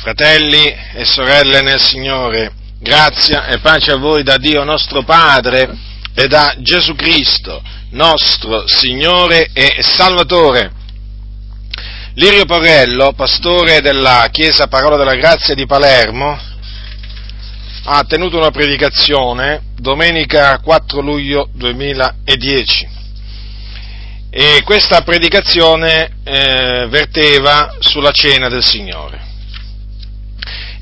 Fratelli e sorelle nel Signore, grazia e pace a voi da Dio nostro Padre e da Gesù Cristo, nostro Signore e Salvatore. Lirio Porrello, pastore della Chiesa Parola della Grazia di Palermo, ha tenuto una predicazione domenica 4 luglio 2010 e questa predicazione eh, verteva sulla cena del Signore.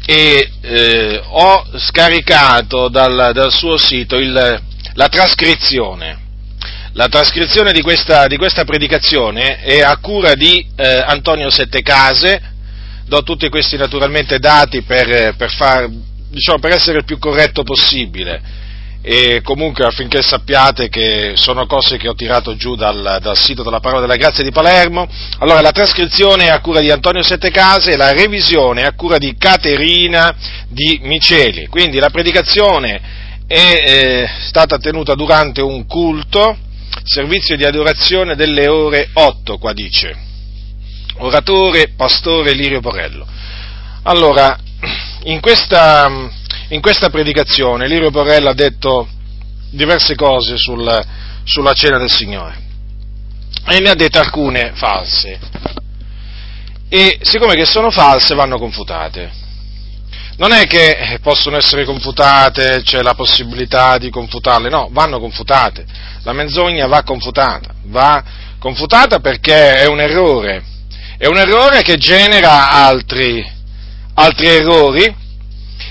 E eh, ho scaricato dal, dal suo sito il, la trascrizione. La trascrizione di questa, di questa, predicazione è a cura di eh, Antonio Settecase, do tutti questi naturalmente dati per, per, far, diciamo, per essere il più corretto possibile e comunque affinché sappiate che sono cose che ho tirato giù dal, dal, sito della Parola della Grazia di Palermo. Allora, la trascrizione è a cura di Antonio Settecase e la revisione è a cura di Caterina di Miceli. Quindi la predicazione è eh, stata tenuta durante un culto, servizio di adorazione delle ore 8, qua dice. Oratore, pastore Lirio Porello. Allora, in questa in questa predicazione Lirio Borrella ha detto diverse cose sul, sulla cena del Signore. E ne ha dette alcune false. E siccome che sono false vanno confutate. Non è che possono essere confutate, c'è la possibilità di confutarle, no, vanno confutate. La menzogna va confutata, va confutata perché è un errore, è un errore che genera altri, altri errori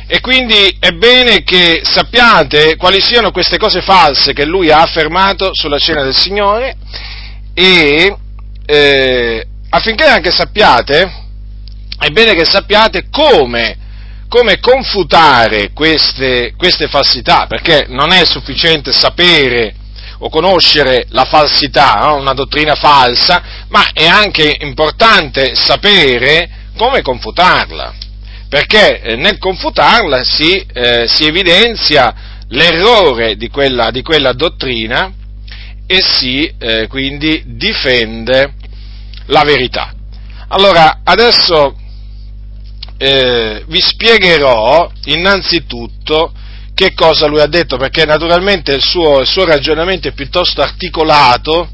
e quindi è bene che sappiate quali siano queste cose false che lui ha affermato sulla cena del Signore e eh, affinché anche sappiate, è bene che sappiate come, come confutare queste, queste falsità, perché non è sufficiente sapere o conoscere la falsità, no? una dottrina falsa, ma è anche importante sapere come confutarla perché eh, nel confutarla si, eh, si evidenzia l'errore di quella, di quella, dottrina e si eh, quindi difende la verità. Allora, adesso eh, vi spiegherò innanzitutto che cosa lui ha detto, perché naturalmente il suo, il suo ragionamento è piuttosto articolato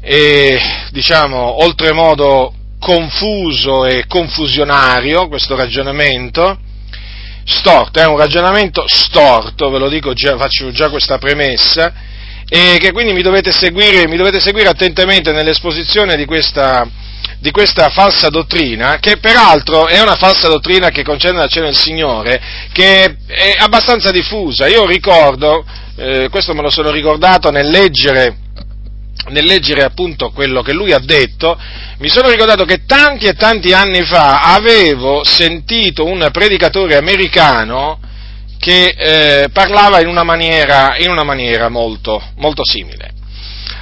e diciamo oltremodo confuso e confusionario questo ragionamento, storto, è un ragionamento storto, ve lo dico già, faccio già questa premessa, e che quindi mi dovete seguire, mi dovete seguire attentamente nell'esposizione di questa, di questa falsa dottrina, che peraltro è una falsa dottrina che concerne la cena del Signore, che è abbastanza diffusa. Io ricordo, eh, questo me lo sono ricordato nel leggere nel leggere appunto quello che lui ha detto, mi sono ricordato che tanti e tanti anni fa avevo sentito un predicatore americano che eh, parlava in una maniera, in una maniera molto, molto simile.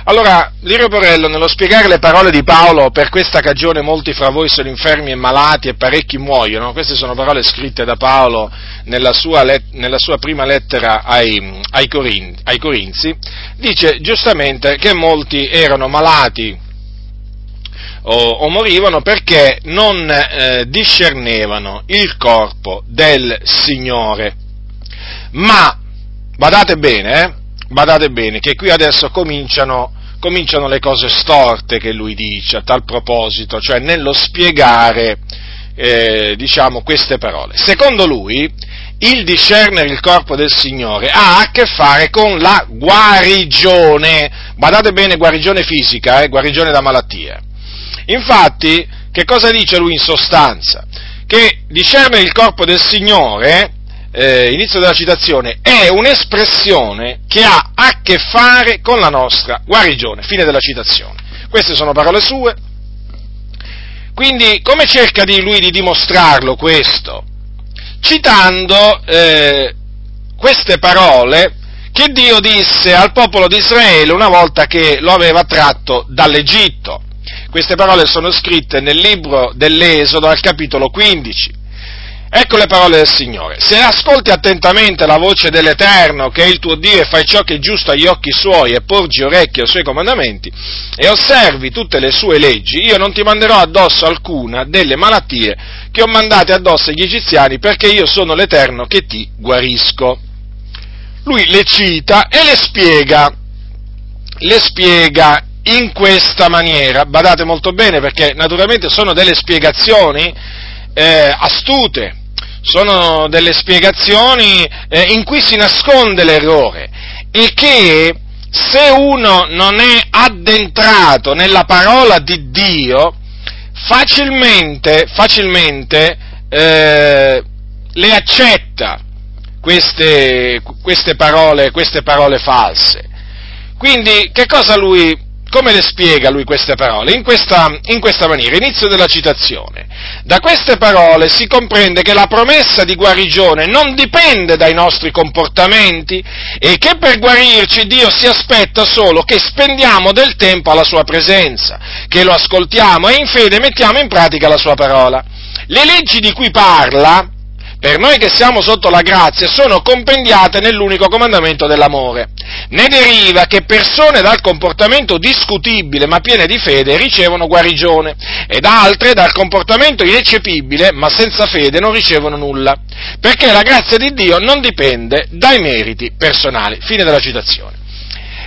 Allora, Lirio Porello, nello spiegare le parole di Paolo, per questa cagione molti fra voi sono infermi e malati e parecchi muoiono, queste sono parole scritte da Paolo nella sua, let- nella sua prima lettera ai, ai, Corin- ai, Corinzi, dice giustamente che molti erano malati o, o morivano perché non eh, discernevano il corpo del Signore. Ma, badate bene, eh, badate bene, che qui adesso cominciano cominciano le cose storte che lui dice a tal proposito, cioè nello spiegare, eh, diciamo, queste parole. Secondo lui, il discernere il corpo del Signore ha a che fare con la guarigione, badate bene, guarigione fisica, eh, guarigione da malattie. Infatti, che cosa dice lui in sostanza? Che discernere il corpo del Signore eh, inizio della citazione, è un'espressione che ha a che fare con la nostra guarigione. Fine della citazione. Queste sono parole sue. Quindi, come cerca di lui di dimostrarlo questo? Citando eh, queste parole che Dio disse al popolo di Israele una volta che lo aveva tratto dall'Egitto. Queste parole sono scritte nel libro dell'Esodo al capitolo 15 Ecco le parole del Signore. Se ascolti attentamente la voce dell'Eterno, che è il tuo Dio, e fai ciò che è giusto agli occhi suoi, e porgi orecchie ai suoi comandamenti, e osservi tutte le sue leggi, io non ti manderò addosso alcuna delle malattie che ho mandate addosso agli egiziani, perché io sono l'Eterno che ti guarisco. Lui le cita e le spiega, le spiega in questa maniera, badate molto bene perché naturalmente sono delle spiegazioni eh, astute, sono delle spiegazioni eh, in cui si nasconde l'errore e che se uno non è addentrato nella parola di Dio, facilmente, facilmente eh, le accetta queste, queste, parole, queste parole false. Quindi che cosa lui come le spiega lui queste parole? In questa, in questa, maniera, inizio della citazione. Da queste parole si comprende che la promessa di guarigione non dipende dai nostri comportamenti e che per guarirci Dio si aspetta solo che spendiamo del tempo alla sua presenza, che lo ascoltiamo e in fede mettiamo in pratica la sua parola. Le leggi di cui parla, per noi che siamo sotto la grazia, sono compendiate nell'unico comandamento dell'amore. Ne deriva che persone dal comportamento discutibile ma piene di fede ricevono guarigione ed altre dal comportamento ineccepibile ma senza fede non ricevono nulla, perché la grazia di Dio non dipende dai meriti personali. Fine della citazione.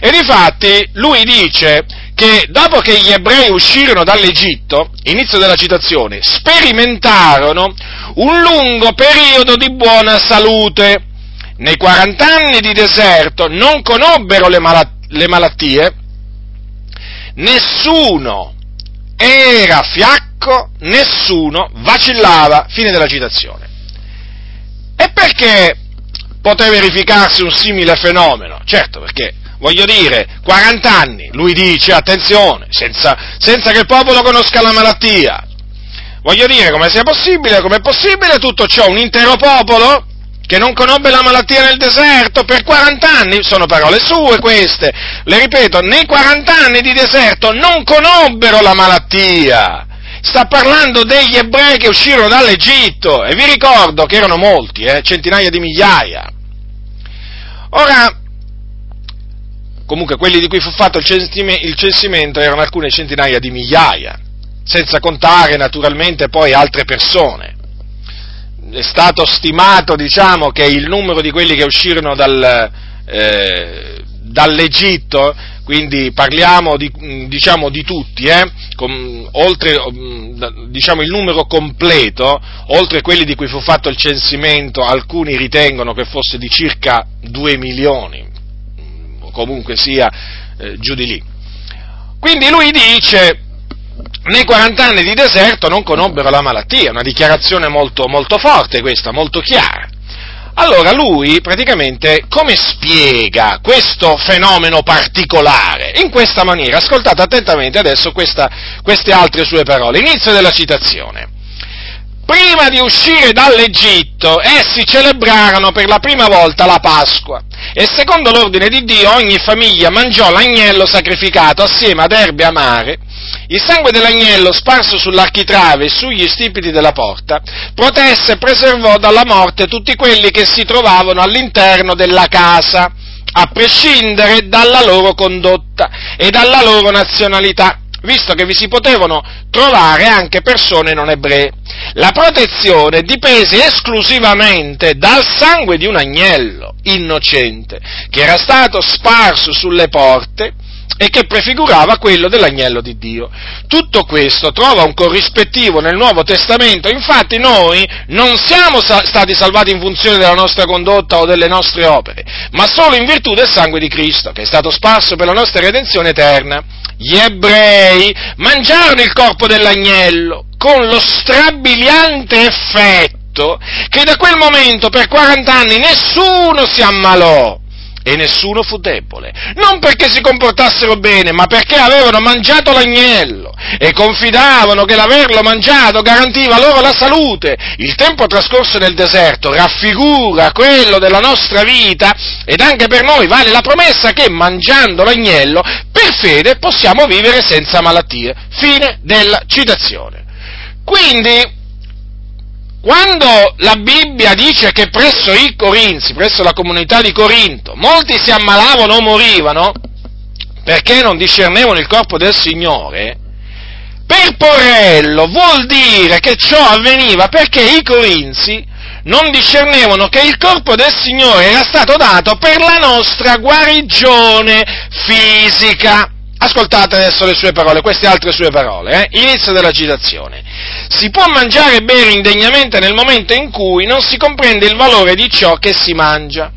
E difatti lui dice che dopo che gli ebrei uscirono dall'Egitto, inizio della citazione, sperimentarono un lungo periodo di buona salute. Nei 40 anni di deserto non conobbero le, mal- le malattie, nessuno era fiacco, nessuno vacillava. Fine della citazione. E perché poté verificarsi un simile fenomeno? Certo, perché voglio dire, 40 anni, lui dice, attenzione, senza, senza che il popolo conosca la malattia. Voglio dire, come sia possibile, come è possibile tutto ciò, un intero popolo che non conobbe la malattia nel deserto per 40 anni, sono parole sue queste, le ripeto, nei 40 anni di deserto non conobbero la malattia. Sta parlando degli ebrei che uscirono dall'Egitto e vi ricordo che erano molti, eh, centinaia di migliaia. Ora, comunque quelli di cui fu fatto il censimento erano alcune centinaia di migliaia, senza contare naturalmente poi altre persone. È stato stimato, diciamo, che il numero di quelli che uscirono dal, eh, dall'Egitto, quindi parliamo di, diciamo, di tutti, eh, com, oltre diciamo, il numero completo, oltre quelli di cui fu fatto il censimento, alcuni ritengono che fosse di circa 2 milioni, comunque sia eh, giù di lì. Quindi lui dice, nei 40 anni di deserto non conobbero la malattia, una dichiarazione molto, molto forte questa, molto chiara. Allora lui praticamente come spiega questo fenomeno particolare? In questa maniera, ascoltate attentamente adesso questa, queste altre sue parole, inizio della citazione prima di uscire dall'Egitto, essi celebrarono per la prima volta la Pasqua e secondo l'ordine di Dio ogni famiglia mangiò l'agnello sacrificato assieme ad erbe amare. Il sangue dell'agnello sparso sull'architrave e sugli stipiti della porta protesse e preservò dalla morte tutti quelli che si trovavano all'interno della casa, a prescindere dalla loro condotta e dalla loro nazionalità visto che vi si potevano trovare anche persone non ebree. La protezione dipese esclusivamente dal sangue di un agnello innocente che era stato sparso sulle porte e che prefigurava quello dell'agnello di Dio. Tutto questo trova un corrispettivo nel Nuovo Testamento, infatti noi non siamo stati salvati in funzione della nostra condotta o delle nostre opere, ma solo in virtù del sangue di Cristo, che è stato sparso per la nostra redenzione eterna. Gli ebrei mangiarono il corpo dell'agnello con lo strabiliante effetto che da quel momento per 40 anni nessuno si ammalò e nessuno fu debole, non perché si comportassero bene, ma perché avevano mangiato l'agnello e confidavano che l'averlo mangiato garantiva loro la salute. Il tempo trascorso nel deserto raffigura quello della nostra vita ed anche per noi vale la promessa che mangiando l'agnello per fede possiamo vivere senza malattie. Fine della citazione. Quindi, quando la Bibbia dice che presso i Corinzi, presso la comunità di Corinto, molti si ammalavano o morivano perché non discernevano il corpo del Signore, per Porello vuol dire che ciò avveniva perché i Corinzi non discernevano che il corpo del Signore era stato dato per la nostra guarigione fisica. Ascoltate adesso le sue parole, queste altre sue parole, eh? inizio della citazione. Si può mangiare e bere indegnamente nel momento in cui non si comprende il valore di ciò che si mangia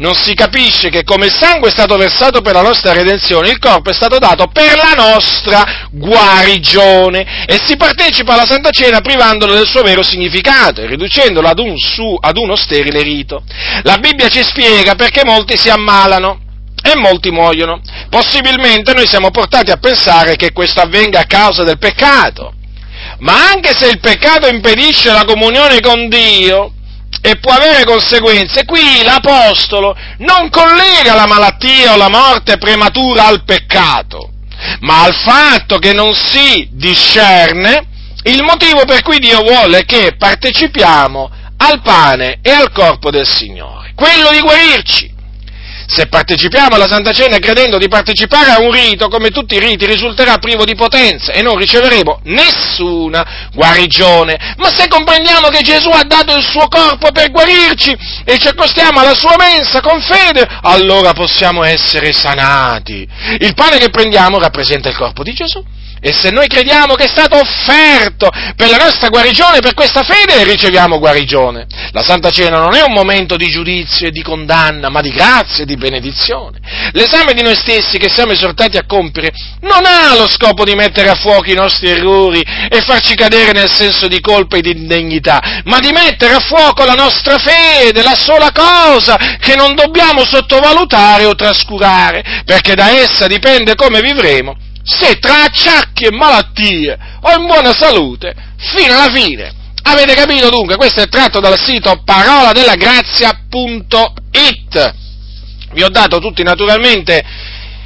non si capisce che come il sangue è stato versato per la nostra redenzione, il corpo è stato dato per la nostra guarigione e si partecipa alla Santa Cena privandolo del suo vero significato e riducendolo ad, un su, ad uno sterile rito. La Bibbia ci spiega perché molti si ammalano e molti muoiono. Possibilmente noi siamo portati a pensare che questo avvenga a causa del peccato, ma anche se il peccato impedisce la comunione con Dio, e può avere conseguenze. Qui l'Apostolo non collega la malattia o la morte prematura al peccato, ma al fatto che non si discerne il motivo per cui Dio vuole che partecipiamo al pane e al corpo del Signore, quello di guarirci. Se partecipiamo alla Santa Cena credendo di partecipare a un rito, come tutti i riti, risulterà privo di potenza e non riceveremo nessuna guarigione. Ma se comprendiamo che Gesù ha dato il suo corpo per guarirci e ci accostiamo alla sua mensa con fede, allora possiamo essere sanati. Il pane che prendiamo rappresenta il corpo di Gesù e se noi crediamo che è stato offerto per la nostra guarigione, per questa fede, riceviamo guarigione. La Santa Cena non è un momento di giudizio e di condanna, ma di grazia e di benedizione. L'esame di noi stessi che siamo esortati a compiere non ha lo scopo di mettere a fuoco i nostri errori e farci cadere nel senso di colpa e di indegnità, ma di mettere a fuoco la nostra fede, la sola cosa che non dobbiamo sottovalutare o trascurare, perché da essa dipende come vivremo se tra acciacchi e malattie o in buona salute fino alla fine. Avete capito dunque? Questo è tratto dal sito paroladellagrazia.it. Vi ho dato tutti naturalmente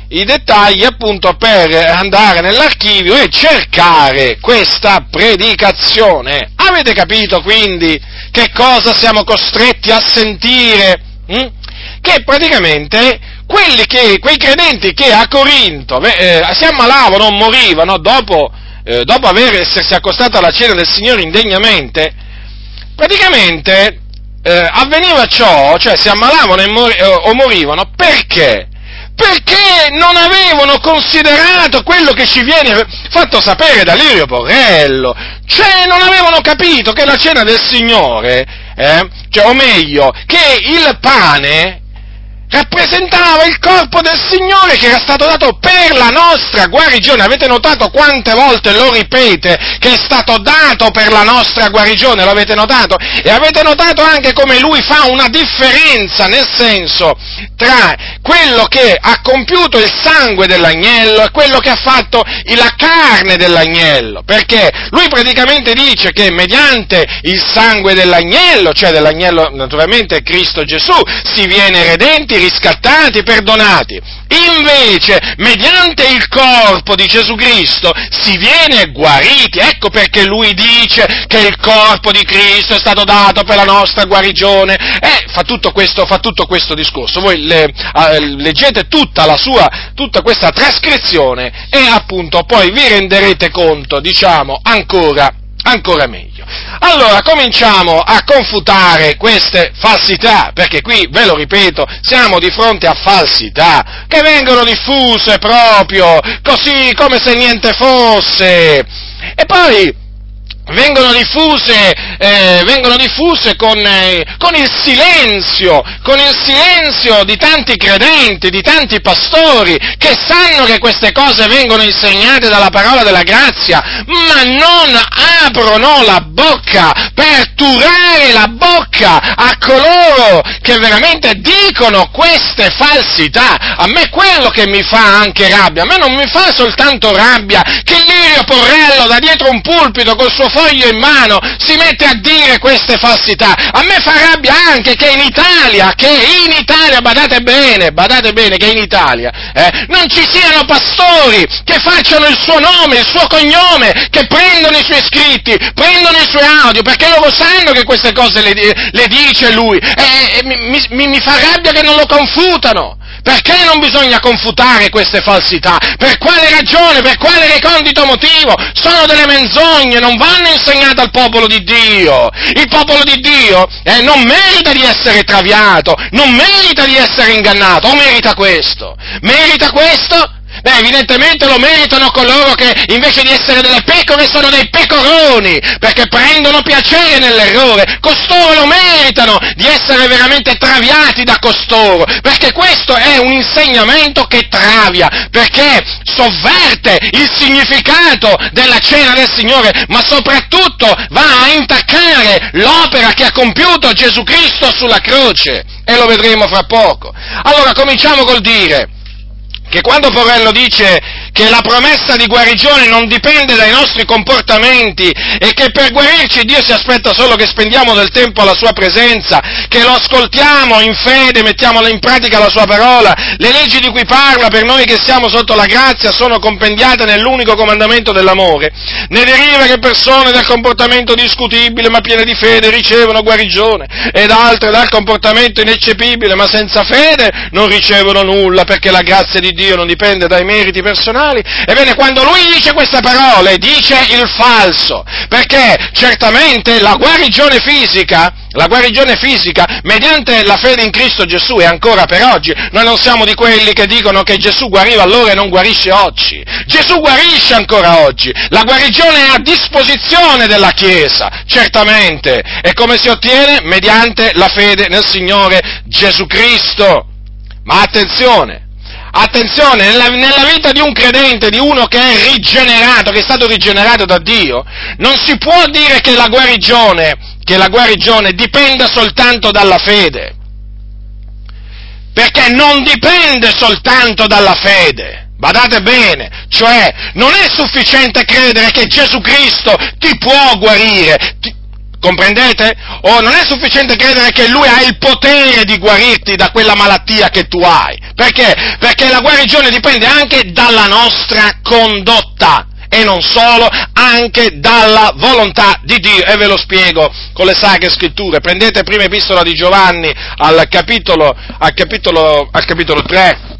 i dettagli appunto per andare nell'archivio e cercare questa predicazione. Avete capito quindi che cosa siamo costretti a sentire? Hm? Che praticamente che, quei credenti che a Corinto eh, si ammalavano o morivano dopo, eh, dopo aver essersi accostati alla cena del Signore indegnamente, praticamente eh, avveniva ciò, cioè si ammalavano mor- eh, o morivano perché? Perché non avevano considerato quello che ci viene fatto sapere da Lirio Porrello, cioè non avevano capito che la cena del Signore, eh, cioè, o meglio, che il pane rappresentava il corpo del Signore che era stato dato per la nostra guarigione. Avete notato quante volte lo ripete che è stato dato per la nostra guarigione? L'avete notato? E avete notato anche come lui fa una differenza nel senso tra quello che ha compiuto il sangue dell'agnello e quello che ha fatto la carne dell'agnello. Perché lui praticamente dice che mediante il sangue dell'agnello, cioè dell'agnello naturalmente Cristo Gesù, si viene redenti, riscattati, perdonati. Invece, mediante il corpo di Gesù Cristo si viene guariti. Ecco perché lui dice che il corpo di Cristo è stato dato per la nostra guarigione. E fa tutto questo, fa tutto questo discorso. Voi le, eh, leggete tutta la sua, tutta questa trascrizione e appunto poi vi renderete conto, diciamo, ancora, ancora meglio. Allora, cominciamo a confutare queste falsità, perché qui, ve lo ripeto, siamo di fronte a falsità che vengono diffuse proprio così come se niente fosse. E poi, vengono diffuse, eh, vengono diffuse con, eh, con, il silenzio, con il silenzio di tanti credenti, di tanti pastori che sanno che queste cose vengono insegnate dalla parola della grazia, ma non aprono la bocca per turare la bocca a coloro che veramente dicono queste falsità. A me quello che mi fa anche rabbia, a me non mi fa soltanto rabbia che Lirio Porrello da dietro un pulpito col suo portafoglio in mano si mette a dire queste falsità. A me fa rabbia anche che in Italia, che in Italia, badate bene, badate bene che in Italia eh, non ci siano pastori che facciano il suo nome, il suo cognome, che prendono i suoi scritti, prendono i suoi audio, perché loro sanno che queste cose le, le dice lui. E, e mi, mi, mi fa rabbia che non lo confutano. Perché non bisogna confutare queste falsità? Per quale ragione? Per quale recondito motivo? Sono delle menzogne, non vanno insegnate al popolo di Dio. Il popolo di Dio eh, non merita di essere traviato, non merita di essere ingannato, o merita questo? Merita questo? Beh, evidentemente lo meritano coloro che invece di essere delle pecore sono dei pecoroni, perché prendono piacere nell'errore. Costoro lo meritano di essere veramente traviati da costoro, perché questo è un insegnamento che travia, perché sovverte il significato della cena del Signore, ma soprattutto va a intaccare l'opera che ha compiuto Gesù Cristo sulla croce. E lo vedremo fra poco. Allora cominciamo col dire che quando Porello dice che la promessa di guarigione non dipende dai nostri comportamenti e che per guarirci Dio si aspetta solo che spendiamo del tempo alla sua presenza, che lo ascoltiamo in fede, mettiamo in pratica la sua parola, le leggi di cui parla per noi che siamo sotto la grazia sono compendiate nell'unico comandamento dell'amore, ne deriva che persone dal comportamento discutibile ma piene di fede ricevono guarigione ed altre dal comportamento ineccepibile ma senza fede non ricevono nulla perché la grazia di Dio non dipende dai meriti personali personali. Ebbene, quando lui dice queste parole, dice il falso, perché certamente la guarigione fisica, la guarigione fisica, mediante la fede in Cristo Gesù è ancora per oggi. Noi non siamo di quelli che dicono che Gesù guariva allora e non guarisce oggi. Gesù guarisce ancora oggi. La guarigione è a disposizione della Chiesa, certamente. E come si ottiene? Mediante la fede nel Signore Gesù Cristo. Ma attenzione, Attenzione, nella, nella, vita di un credente, di uno che è rigenerato, che è stato rigenerato da Dio, non si può dire che la guarigione, che la guarigione dipenda soltanto dalla fede. Perché non dipende soltanto dalla fede. Badate bene, cioè non è sufficiente credere che Gesù Cristo ti può guarire, ti, Comprendete? O non è sufficiente credere che Lui ha il potere di guarirti da quella malattia che tu hai. Perché? Perché la guarigione dipende anche dalla nostra condotta e non solo, anche dalla volontà di Dio. E ve lo spiego con le sacre scritture. Prendete prima epistola di Giovanni al capitolo, al capitolo, al capitolo 3.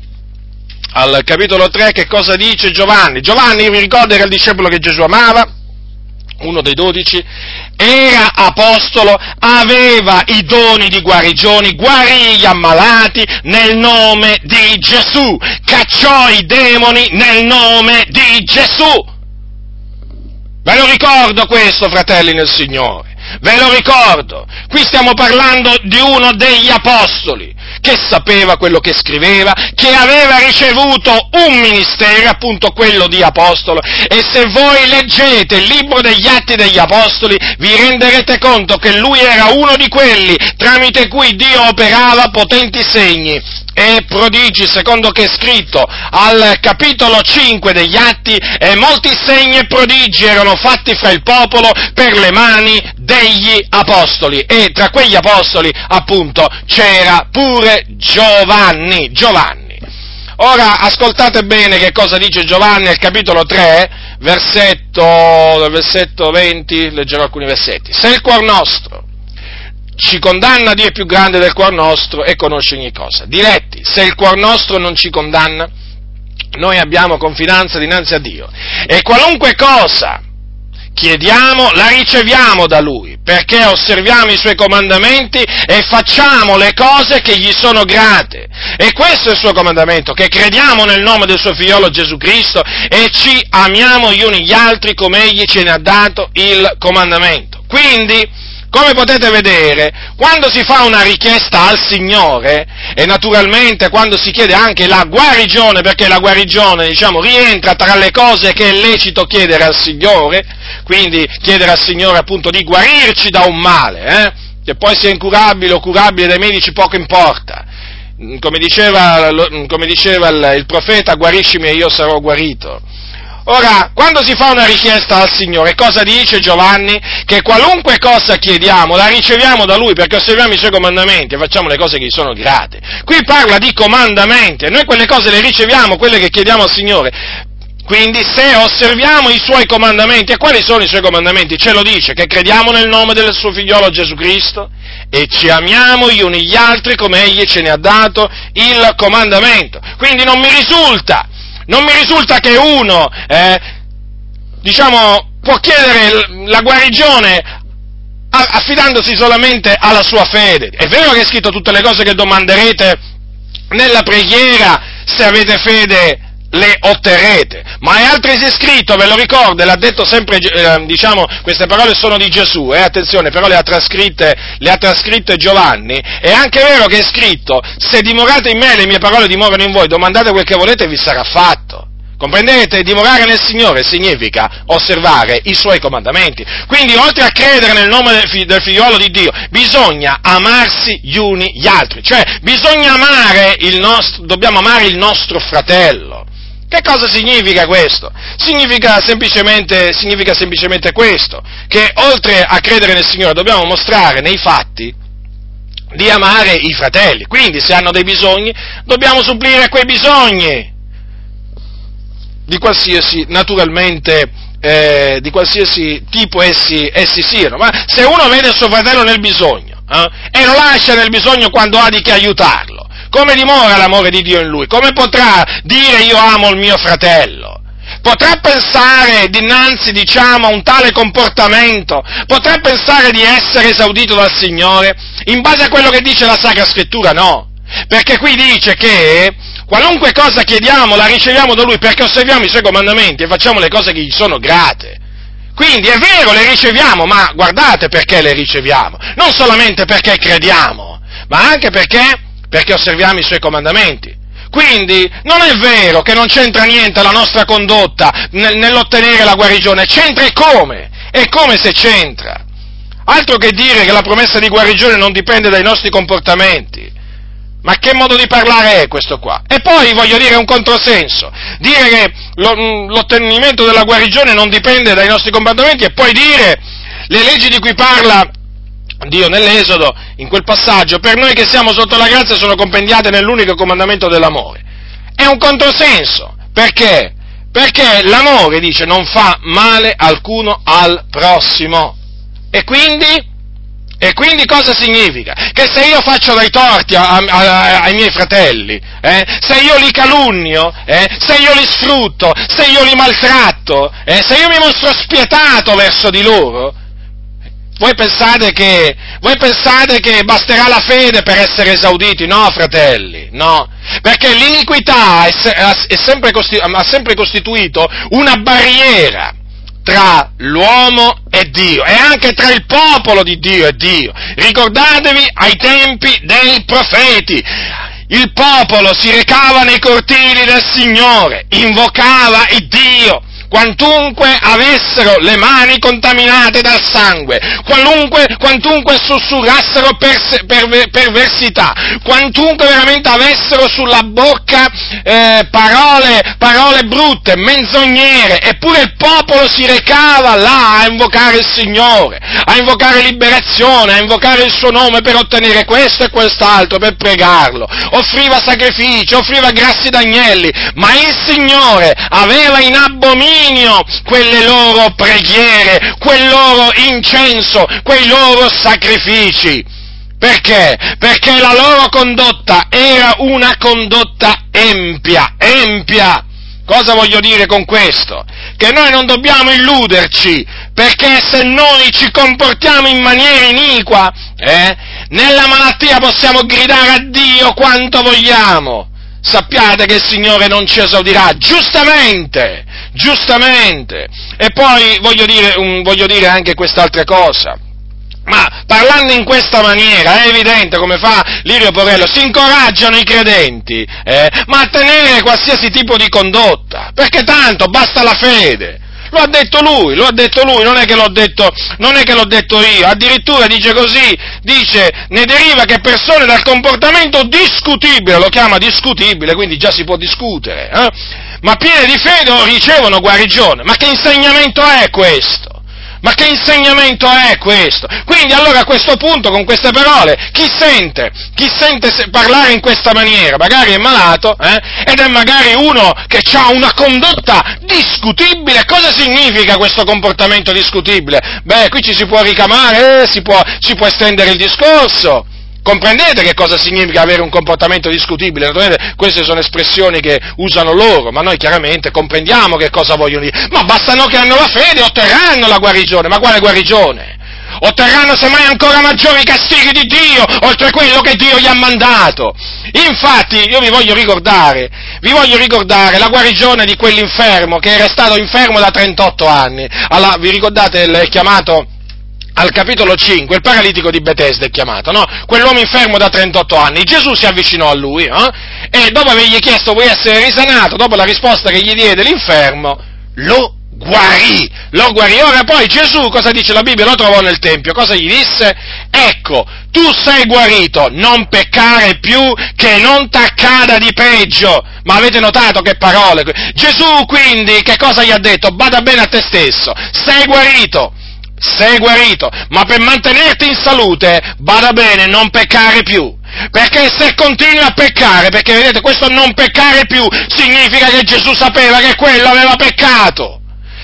Al capitolo 3 che cosa dice Giovanni? Giovanni vi ricorda era il discepolo che Gesù amava? Uno dei dodici, era apostolo, aveva i doni di guarigioni, guarì gli ammalati nel nome di Gesù, cacciò i demoni nel nome di Gesù. Ve lo ricordo questo, fratelli nel Signore. Ve lo ricordo, qui stiamo parlando di uno degli apostoli che sapeva quello che scriveva, che aveva ricevuto un ministero, appunto quello di apostolo, e se voi leggete il libro degli atti degli apostoli vi renderete conto che lui era uno di quelli tramite cui Dio operava potenti segni e prodigi, secondo che è scritto al capitolo 5 degli Atti, e molti segni e prodigi erano fatti fra il popolo per le mani degli apostoli. E tra quegli apostoli, appunto, c'era pure Giovanni. Giovanni. Ora ascoltate bene che cosa dice Giovanni al capitolo 3, versetto, versetto 20, leggerò alcuni versetti. Se il cuor nostro ci condanna Dio è più grande del cuor nostro e conosce ogni cosa. Diretti, se il cuor nostro non ci condanna, noi abbiamo confidenza dinanzi a Dio. E qualunque cosa chiediamo, la riceviamo da Lui, perché osserviamo i Suoi comandamenti e facciamo le cose che gli sono grate. E questo è il Suo comandamento, che crediamo nel nome del Suo Figliolo Gesù Cristo e ci amiamo gli uni gli altri come Egli ce ne ha dato il comandamento. Quindi, come potete vedere, quando si fa una richiesta al Signore, e naturalmente quando si chiede anche la guarigione, perché la guarigione, diciamo, rientra tra le cose che è lecito chiedere al Signore, quindi chiedere al Signore appunto di guarirci da un male, eh? che poi sia incurabile o curabile dai medici poco importa. Come diceva, come diceva il, profeta, guariscimi e io sarò guarito. Ora, quando si fa una richiesta al Signore, cosa dice Giovanni? Che qualunque cosa chiediamo la riceviamo da Lui perché osserviamo i Suoi comandamenti e facciamo le cose che gli sono grate. Qui parla di comandamenti e noi quelle cose le riceviamo, quelle che chiediamo al Signore. Quindi se osserviamo i Suoi comandamenti, e quali sono i Suoi comandamenti? Ce lo dice, che crediamo nel nome del Suo Figliolo Gesù Cristo e ci amiamo gli uni gli altri come Egli ce ne ha dato il comandamento. Quindi non mi risulta non mi risulta che uno, eh, diciamo, può chiedere la guarigione affidandosi solamente alla sua fede. È vero che è scritto tutte le cose che domanderete nella preghiera, se avete fede le otterrete, ma è altresì scritto, ve lo ricordo, l'ha detto sempre, eh, diciamo, queste parole sono di Gesù, eh, attenzione, però le ha, trascritte, le ha trascritte Giovanni, è anche vero che è scritto, se dimorate in me le mie parole dimorano in voi, domandate quel che volete e vi sarà fatto. Comprendete? Dimorare nel Signore significa osservare i Suoi comandamenti. Quindi, oltre a credere nel nome del, fi- del figliolo di Dio, bisogna amarsi gli uni gli altri. Cioè, bisogna amare il nostro, dobbiamo amare il nostro fratello. Che cosa significa questo? Significa semplicemente, significa semplicemente questo, che oltre a credere nel Signore dobbiamo mostrare nei fatti di amare i fratelli. Quindi se hanno dei bisogni dobbiamo supplire quei bisogni di qualsiasi, naturalmente, eh, di qualsiasi tipo essi, essi, siano. Ma se uno vede il suo fratello nel bisogno eh, e lo lascia nel bisogno quando ha di che aiutarlo, come dimora l'amore di Dio in lui? Come potrà dire io amo il mio fratello? Potrà pensare dinanzi, diciamo, a un tale comportamento? Potrà pensare di essere esaudito dal Signore? In base a quello che dice la Sacra Scrittura, no. Perché qui dice che qualunque cosa chiediamo la riceviamo da Lui perché osserviamo i Suoi comandamenti e facciamo le cose che gli sono grate. Quindi è vero, le riceviamo, ma guardate perché le riceviamo. Non solamente perché crediamo, ma anche perché perché osserviamo i suoi comandamenti. Quindi non è vero che non c'entra niente la nostra condotta nell'ottenere la guarigione, c'entra e come? E come se c'entra? Altro che dire che la promessa di guarigione non dipende dai nostri comportamenti. Ma che modo di parlare è questo qua? E poi voglio dire un controsenso, dire che l'ottenimento della guarigione non dipende dai nostri comportamenti e poi dire le leggi di cui parla Dio nell'Esodo, in quel passaggio, per noi che siamo sotto la grazia sono compendiate nell'unico comandamento dell'amore. È un controsenso. Perché? Perché l'amore, dice, non fa male alcuno al prossimo. E quindi? E quindi cosa significa? Che se io faccio dei torti a, a, ai miei fratelli, eh, se io li calunnio, eh, se io li sfrutto, se io li maltratto, eh, se io mi mostro spietato verso di loro, voi pensate, che, voi pensate che basterà la fede per essere esauditi? No, fratelli, no. Perché l'iniquità è, è sempre ha sempre costituito una barriera tra l'uomo e Dio e anche tra il popolo di Dio e Dio. Ricordatevi ai tempi dei profeti. Il popolo si recava nei cortili del Signore, invocava il Dio, quantunque avessero le mani contaminate dal sangue, quantunque sussurrassero perse, per, perversità, quantunque veramente avessero sulla bocca eh, parole, parole brutte, menzognere, eppure il popolo si recava là a invocare il Signore, a invocare liberazione, a invocare il suo nome per ottenere questo e quest'altro, per pregarlo, offriva sacrifici, offriva grassi d'agnelli, ma il Signore aveva in abominio abominio quelle loro preghiere, quel loro incenso, quei loro sacrifici. Perché? Perché la loro condotta era una condotta empia, empia. Cosa voglio dire con questo? Che noi non dobbiamo illuderci, perché se noi ci comportiamo in maniera iniqua, eh, nella malattia possiamo gridare a Dio quanto vogliamo. Sappiate che il Signore non ci esaudirà, giustamente, giustamente. E poi voglio dire, um, voglio dire anche quest'altra cosa. Ma parlando in questa maniera è evidente come fa Lirio Porello, si incoraggiano i credenti, eh, ma a tenere qualsiasi tipo di condotta, perché tanto basta la fede. Lo ha detto lui, lo ha detto lui, non è che l'ho detto, non che l'ho detto io, addirittura dice così, dice, ne deriva che persone dal comportamento discutibile, lo chiama discutibile, quindi già si può discutere, eh? ma piene di fede ricevono guarigione. Ma che insegnamento è questo? Ma che insegnamento è questo? Quindi allora a questo punto, con queste parole, chi sente? Chi sente parlare in questa maniera? Magari è malato, eh? Ed è magari uno che ha una condotta discutibile. Cosa significa questo comportamento discutibile? Beh, qui ci si può ricamare, eh, si, può, si può estendere il discorso. Comprendete che cosa significa avere un comportamento discutibile? Naturalmente queste sono espressioni che usano loro, ma noi chiaramente comprendiamo che cosa vogliono dire. Ma bastano che hanno la fede, otterranno la guarigione. Ma quale guarigione? Otterranno semmai ancora maggiori castighi di Dio, oltre a quello che Dio gli ha mandato. Infatti, io vi voglio ricordare, vi voglio ricordare la guarigione di quell'infermo che era stato infermo da 38 anni. Allora, vi ricordate il chiamato al capitolo 5, il paralitico di Bethesda è chiamato, no? Quell'uomo infermo da 38 anni, Gesù si avvicinò a lui, eh? E dopo avergli chiesto vuoi essere risanato, dopo la risposta che gli diede l'infermo, lo guarì, lo guarì. Ora poi Gesù, cosa dice la Bibbia? Lo trovò nel Tempio, cosa gli disse? Ecco, tu sei guarito, non peccare più, che non t'accada di peggio. Ma avete notato che parole? Gesù quindi che cosa gli ha detto? Bada bene a te stesso, sei guarito sei guarito, ma per mantenerti in salute, bada bene, non peccare più. Perché se continui a peccare, perché vedete, questo non peccare più significa che Gesù sapeva che quello aveva peccato.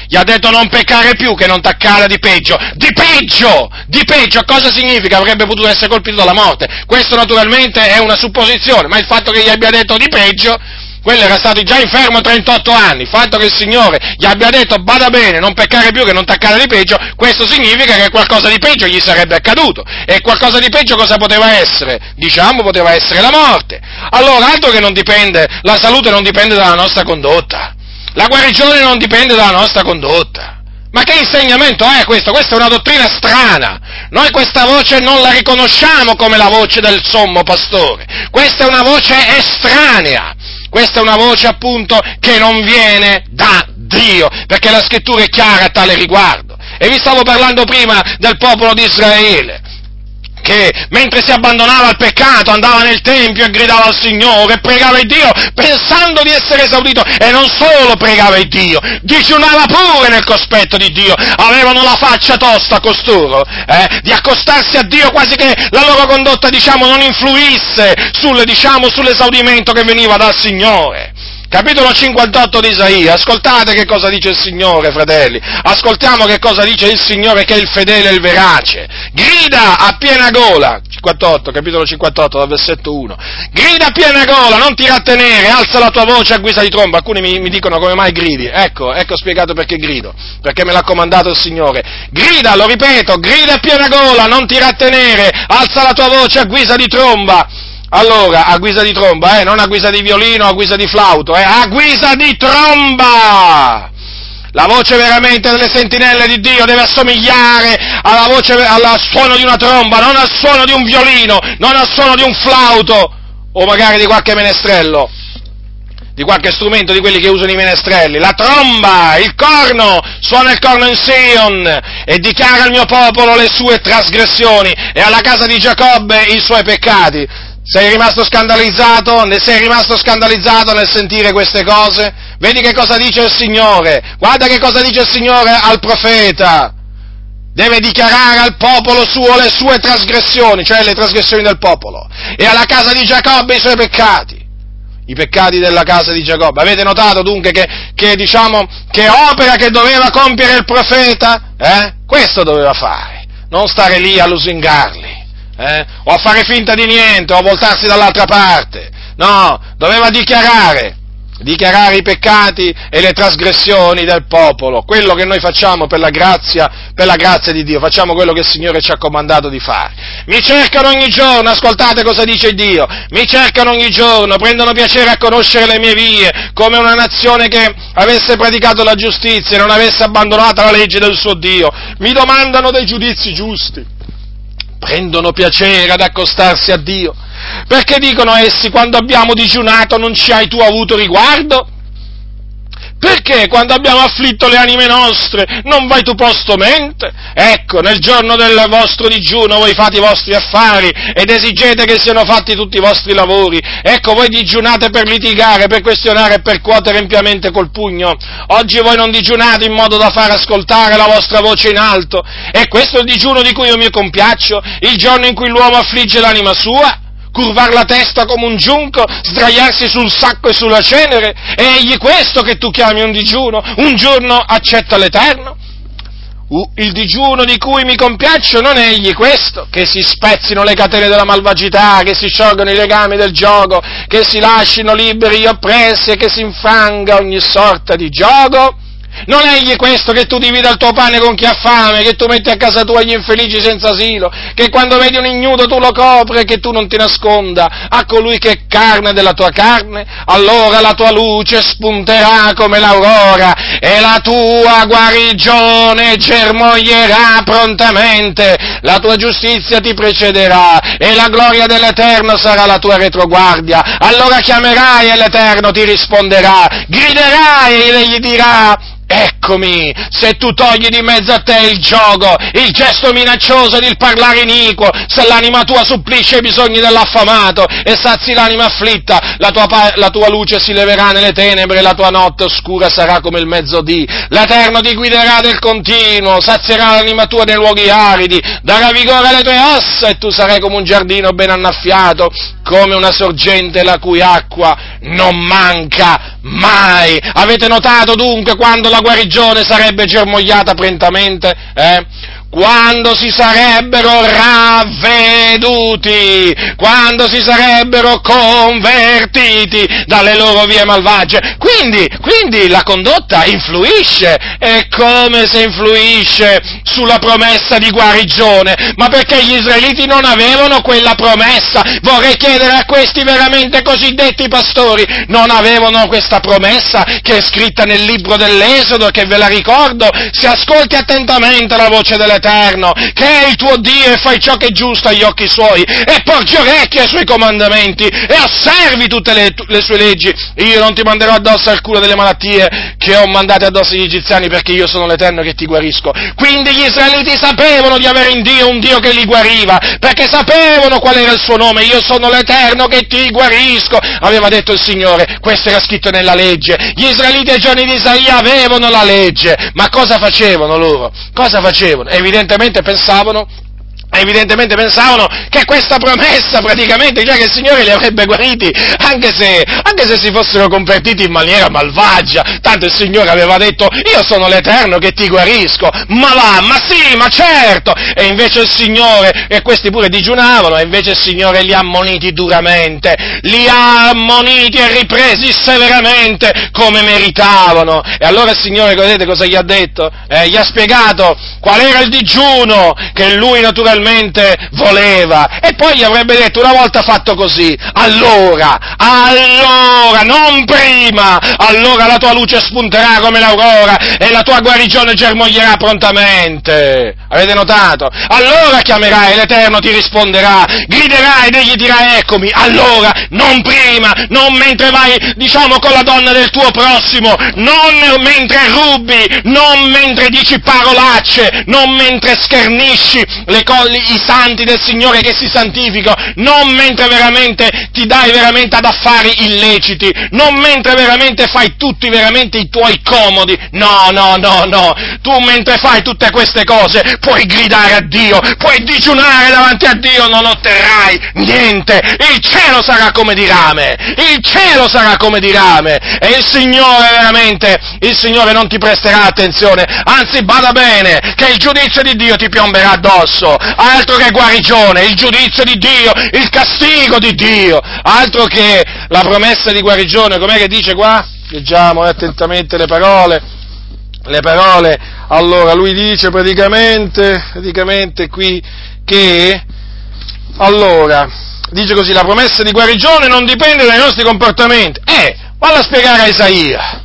Gli ha detto non peccare più, che non t'accada di peggio. Di peggio! Di peggio! Cosa significa? Avrebbe potuto essere colpito dalla morte. Questo naturalmente è una supposizione, ma il fatto che gli abbia detto di peggio quello era stato già infermo 38 anni, il fatto che il Signore gli abbia detto bada bene, non peccare più che non taccare di peggio, questo significa che qualcosa di peggio gli sarebbe accaduto. E qualcosa di peggio cosa poteva essere? Diciamo poteva essere la morte. Allora, altro che non dipende, la salute non dipende dalla nostra condotta, la guarigione non dipende dalla nostra condotta. Ma che insegnamento è questo? Questa è una dottrina strana. Noi questa voce non la riconosciamo come la voce del sommo pastore. Questa è una voce estranea. Questa è una voce appunto che non viene da Dio, perché la scrittura è chiara a tale riguardo. E vi stavo parlando prima del popolo di Israele che mentre si abbandonava al peccato andava nel Tempio e gridava al Signore pregava il Dio pensando di essere esaudito e non solo pregava il Dio, digiunava pure nel cospetto di Dio, avevano la faccia tosta costoro, eh, di accostarsi a Dio quasi che la loro condotta diciamo non influisse sul, diciamo, sull'esaudimento che veniva dal Signore capitolo 58 di Isaia, ascoltate che cosa dice il Signore, fratelli, ascoltiamo che cosa dice il Signore che è il fedele e il verace, grida a piena gola, 58, capitolo 58, dal versetto 1, grida a piena gola, non ti rattenere, alza la tua voce a guisa di tromba, alcuni mi, mi dicono come mai gridi, ecco, ecco spiegato perché grido, perché me l'ha comandato il Signore, grida, lo ripeto, grida a piena gola, non ti rattenere, alza la tua voce a guisa di tromba, allora, a guisa di tromba, eh, non a guisa di violino, a guisa di flauto, eh, a guisa di tromba! La voce veramente delle sentinelle di Dio deve assomigliare alla voce, al suono di una tromba, non al suono di un violino, non al suono di un flauto, o magari di qualche menestrello, di qualche strumento di quelli che usano i menestrelli. La tromba, il corno, suona il corno in Sion e dichiara al mio popolo le sue trasgressioni e alla casa di Giacobbe i suoi peccati. Sei rimasto scandalizzato? Sei rimasto scandalizzato nel sentire queste cose? Vedi che cosa dice il Signore? Guarda che cosa dice il Signore al profeta. Deve dichiarare al popolo suo le sue trasgressioni, cioè le trasgressioni del popolo, e alla casa di Giacobbe i suoi peccati. I peccati della casa di Giacobbe. Avete notato dunque che, che, diciamo, che opera che doveva compiere il profeta? Eh? Questo doveva fare, non stare lì a lusingarli eh? o a fare finta di niente, o a voltarsi dall'altra parte. No, doveva dichiarare, dichiarare i peccati e le trasgressioni del popolo, quello che noi facciamo per la grazia, per la grazia di Dio, facciamo quello che il Signore ci ha comandato di fare. Mi cercano ogni giorno, ascoltate cosa dice Dio, mi cercano ogni giorno, prendono piacere a conoscere le mie vie, come una nazione che avesse praticato la giustizia e non avesse abbandonato la legge del suo Dio, mi domandano dei giudizi giusti prendono piacere ad accostarsi a Dio, perché dicono essi quando abbiamo digiunato non ci hai tu avuto riguardo? Perché quando abbiamo afflitto le anime nostre non vai tu posto mente? Ecco, nel giorno del vostro digiuno voi fate i vostri affari ed esigete che siano fatti tutti i vostri lavori. Ecco, voi digiunate per litigare, per questionare e per cuotere empiamente col pugno. Oggi voi non digiunate in modo da far ascoltare la vostra voce in alto. E questo è il digiuno di cui io mi compiaccio, il giorno in cui l'uomo affligge l'anima sua curvar la testa come un giunco, sdraiarsi sul sacco e sulla cenere? È egli questo che tu chiami un digiuno? Un giorno accetta l'Eterno? il digiuno di cui mi compiaccio non è egli questo, che si spezzino le catene della malvagità, che si sciolgano i legami del gioco, che si lasciano liberi gli oppressi e che si infranga ogni sorta di gioco? Non è egli questo che tu divida il tuo pane con chi ha fame, che tu metti a casa tua gli infelici senza asilo, che quando vedi un ignudo tu lo copri e che tu non ti nasconda a colui che è carne della tua carne? Allora la tua luce spunterà come l'aurora e la tua guarigione germoglierà prontamente, la tua giustizia ti precederà e la gloria dell'Eterno sarà la tua retroguardia. Allora chiamerai e l'Eterno ti risponderà, griderai e egli dirà, Eccomi, se tu togli di mezzo a te il gioco, il gesto minaccioso ed il parlare iniquo, se l'anima tua supplisce i bisogni dell'affamato e sazi l'anima afflitta, la tua, la tua luce si leverà nelle tenebre la tua notte oscura sarà come il mezzodì. L'Eterno ti guiderà del continuo, sazierà l'anima tua nei luoghi aridi, darà vigore alle tue ossa e tu sarai come un giardino ben annaffiato, come una sorgente la cui acqua non manca mai. Avete notato dunque quando la guarigione sarebbe germogliata prontamente? Eh? Quando si sarebbero ravveduti, quando si sarebbero convertiti dalle loro vie malvagie. Quindi, quindi la condotta influisce, è come se influisce sulla promessa di guarigione, ma perché gli israeliti non avevano quella promessa? Vorrei chiedere a questi veramente cosiddetti pastori, non avevano questa promessa che è scritta nel libro dell'Esodo, che ve la ricordo, se ascolti attentamente la voce delle l'Eterno, che è il tuo Dio e fai ciò che è giusto agli occhi suoi e porgi orecchie ai suoi comandamenti e osservi tutte le, le sue leggi. Io non ti manderò addosso alcuna delle malattie che ho mandate addosso agli egiziani perché io sono l'Eterno che ti guarisco. Quindi gli israeliti sapevano di avere in Dio un Dio che li guariva, perché sapevano qual era il suo nome, io sono l'Eterno che ti guarisco, aveva detto il Signore, questo era scritto nella legge. Gli israeliti ai giorni di Isaia avevano la legge, ma cosa facevano loro? Cosa facevano? Evidentemente evidentemente pensavano evidentemente pensavano che questa promessa praticamente già che il Signore li avrebbe guariti anche se, anche se, si fossero convertiti in maniera malvagia, tanto il Signore aveva detto io sono l'Eterno che ti guarisco, ma va, ma sì, ma certo, e invece il Signore, e questi pure digiunavano, e invece il Signore li ha ammoniti duramente, li ha ammoniti e ripresi severamente come meritavano, e allora il Signore, vedete cosa gli ha detto? Eh, gli ha spiegato qual era il digiuno che lui naturalmente naturalmente voleva. E poi gli avrebbe detto una volta fatto così, allora, allora, non prima, allora la tua luce spunterà come l'aurora e la tua guarigione germoglierà prontamente. Avete notato? Allora chiamerai l'Eterno ti risponderà, griderai ed egli dirà eccomi, allora, non prima, non mentre vai, diciamo, con la donna del tuo prossimo, non mentre rubi, non mentre dici parolacce, non mentre schernisci le cose i santi del Signore che si santificano, non mentre veramente ti dai veramente ad affari illeciti, non mentre veramente fai tutti veramente i tuoi comodi, no, no, no, no, tu mentre fai tutte queste cose puoi gridare a Dio, puoi digiunare davanti a Dio, non otterrai niente, il cielo sarà come di rame, il cielo sarà come di rame, e il Signore veramente, il Signore non ti presterà attenzione, anzi bada bene, che il giudizio di Dio ti piomberà addosso, altro che guarigione, il giudizio di Dio, il castigo di Dio, altro che la promessa di guarigione, com'è che dice qua? Leggiamo attentamente le parole, le parole, allora lui dice praticamente, praticamente qui che, allora, dice così, la promessa di guarigione non dipende dai nostri comportamenti, eh, valla a spiegare a Isaia,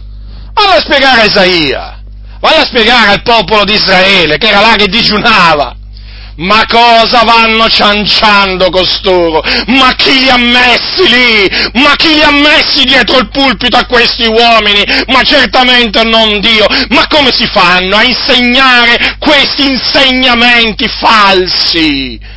valla a spiegare a Isaia, valla a spiegare al popolo di Israele, che era là che digiunava, Ma cosa vanno cianciando costoro? Ma chi li ha messi lì? Ma chi li ha messi dietro il pulpito a questi uomini? Ma certamente non Dio. Ma come si fanno a insegnare questi insegnamenti falsi?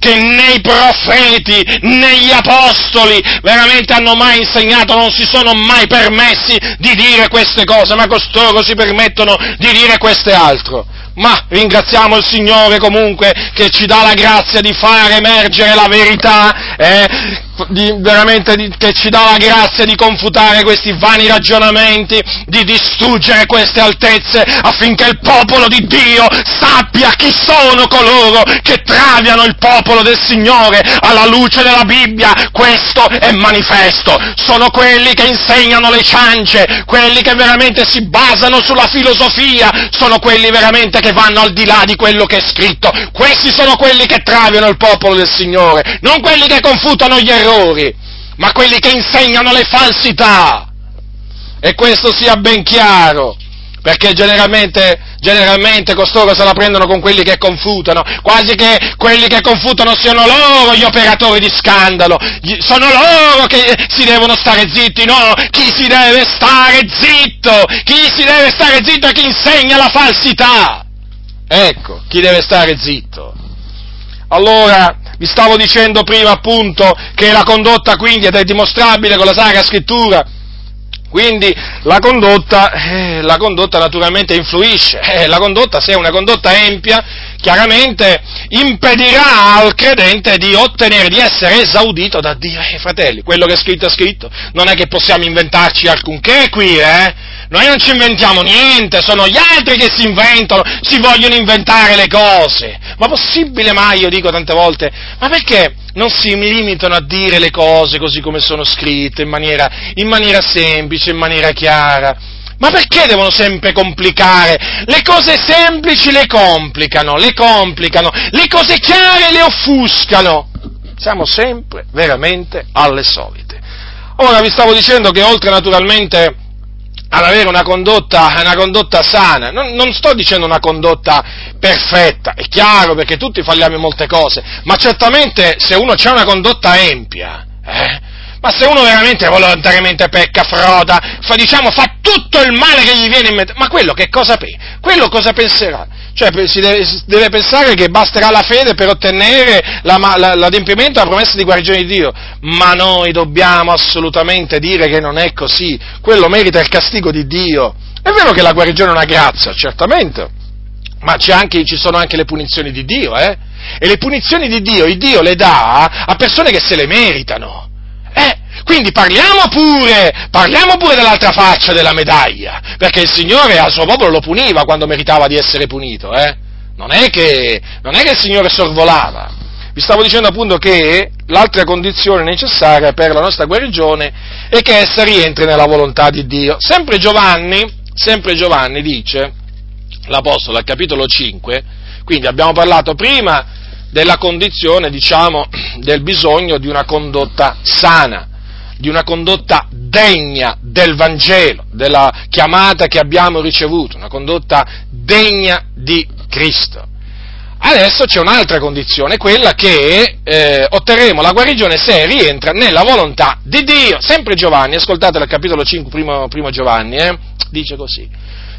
che né i profeti né gli apostoli veramente hanno mai insegnato, non si sono mai permessi di dire queste cose, ma costoro si permettono di dire queste altro. Ma ringraziamo il Signore comunque che ci dà la grazia di far emergere la verità, eh, di, di, che ci dà la grazia di confutare questi vani ragionamenti, di distruggere queste altezze affinché il popolo di Dio sappia chi sono coloro che traviano il popolo del Signore alla luce della Bibbia. Questo è manifesto. Sono quelli che insegnano le ciance, quelli che veramente si basano sulla filosofia, sono quelli veramente che vanno al di là di quello che è scritto. Questi sono quelli che traviano il popolo del Signore, non quelli che confutano gli errori errori, ma quelli che insegnano le falsità. E questo sia ben chiaro, perché generalmente, generalmente costoro se la prendono con quelli che confutano, quasi che quelli che confutano siano loro gli operatori di scandalo, sono loro che si devono stare zitti, no, chi si deve stare zitto, chi si deve stare zitto è chi insegna la falsità. Ecco, chi deve stare zitto. Allora, vi stavo dicendo prima appunto che la condotta quindi è dimostrabile con la Sacra Scrittura. Quindi la condotta, eh, la condotta naturalmente influisce, eh, la condotta se è una condotta empia chiaramente impedirà al credente di ottenere, di essere esaudito da Dio. Eh, fratelli, quello che è scritto è scritto, non è che possiamo inventarci alcunché qui, eh? Noi non ci inventiamo niente, sono gli altri che si inventano, si vogliono inventare le cose. Ma possibile mai, io dico tante volte, ma perché non si limitano a dire le cose così come sono scritte, in maniera, in maniera semplice, in maniera chiara? Ma perché devono sempre complicare? Le cose semplici le complicano, le complicano, le cose chiare le offuscano. Siamo sempre veramente alle solite. Ora vi stavo dicendo che oltre naturalmente ad avere una condotta, una condotta sana. Non, non, sto dicendo una condotta perfetta, è chiaro perché tutti falliamo in molte cose, ma certamente se uno ha una condotta empia, eh, ma se uno veramente volontariamente pecca, froda, fa, diciamo, fa tutto il male che gli viene in mente, ma quello che cosa? Quello cosa penserà? Cioè si deve, deve, pensare che basterà la fede per ottenere la, la, l'adempimento della promessa di guarigione di Dio, ma noi dobbiamo assolutamente dire che non è così, quello merita il castigo di Dio. È vero che la guarigione è una grazia, certamente, ma anche, ci sono anche le punizioni di Dio, eh? E le punizioni di Dio, il Dio le dà a persone che se le meritano. Quindi parliamo pure, parliamo pure dell'altra faccia della medaglia, perché il Signore al suo popolo lo puniva quando meritava di essere punito, eh? non, è che, non è che il Signore sorvolava. Vi stavo dicendo appunto che l'altra condizione necessaria per la nostra guarigione è che essa rientri nella volontà di Dio. Sempre Giovanni, sempre Giovanni dice, l'Apostolo al capitolo 5, quindi abbiamo parlato prima della condizione, diciamo, del bisogno di una condotta sana, di una condotta degna del Vangelo, della chiamata che abbiamo ricevuto, una condotta degna di Cristo. Adesso c'è un'altra condizione, quella che eh, otterremo la guarigione se rientra nella volontà di Dio. Sempre Giovanni, ascoltate il capitolo 5, primo, primo Giovanni, eh, dice così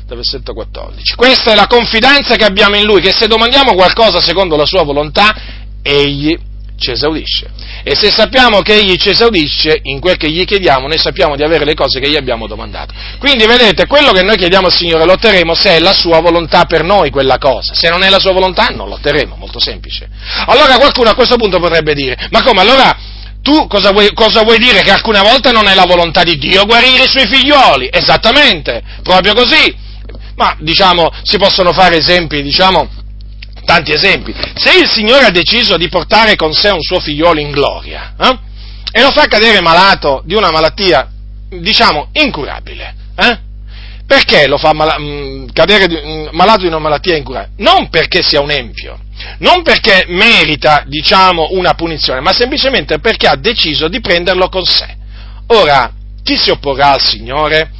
dal versetto 14. Questa è la confidenza che abbiamo in Lui, che se domandiamo qualcosa secondo la Sua volontà, Egli ci esaudisce. E se sappiamo che Egli ci esaudisce in quel che gli chiediamo, noi sappiamo di avere le cose che gli abbiamo domandato. Quindi vedete, quello che noi chiediamo al Signore lo otterremo se è la Sua volontà per noi quella cosa. Se non è la Sua volontà, non lo otterremo, molto semplice. Allora qualcuno a questo punto potrebbe dire, ma come allora tu cosa vuoi, cosa vuoi, dire? Che alcune volte non è la volontà di Dio guarire i suoi figlioli? Esattamente, proprio così ma diciamo, si possono fare esempi, diciamo, tanti esempi. Se il Signore ha deciso di portare con sé un suo figliolo in gloria eh, e lo fa cadere malato di una malattia, diciamo, incurabile, eh, perché lo fa mala- mm, cadere di, mm, malato di una malattia incurabile? Non perché sia un empio, non perché merita, diciamo, una punizione, ma semplicemente perché ha deciso di prenderlo con sé. Ora, chi si opporrà al Signore?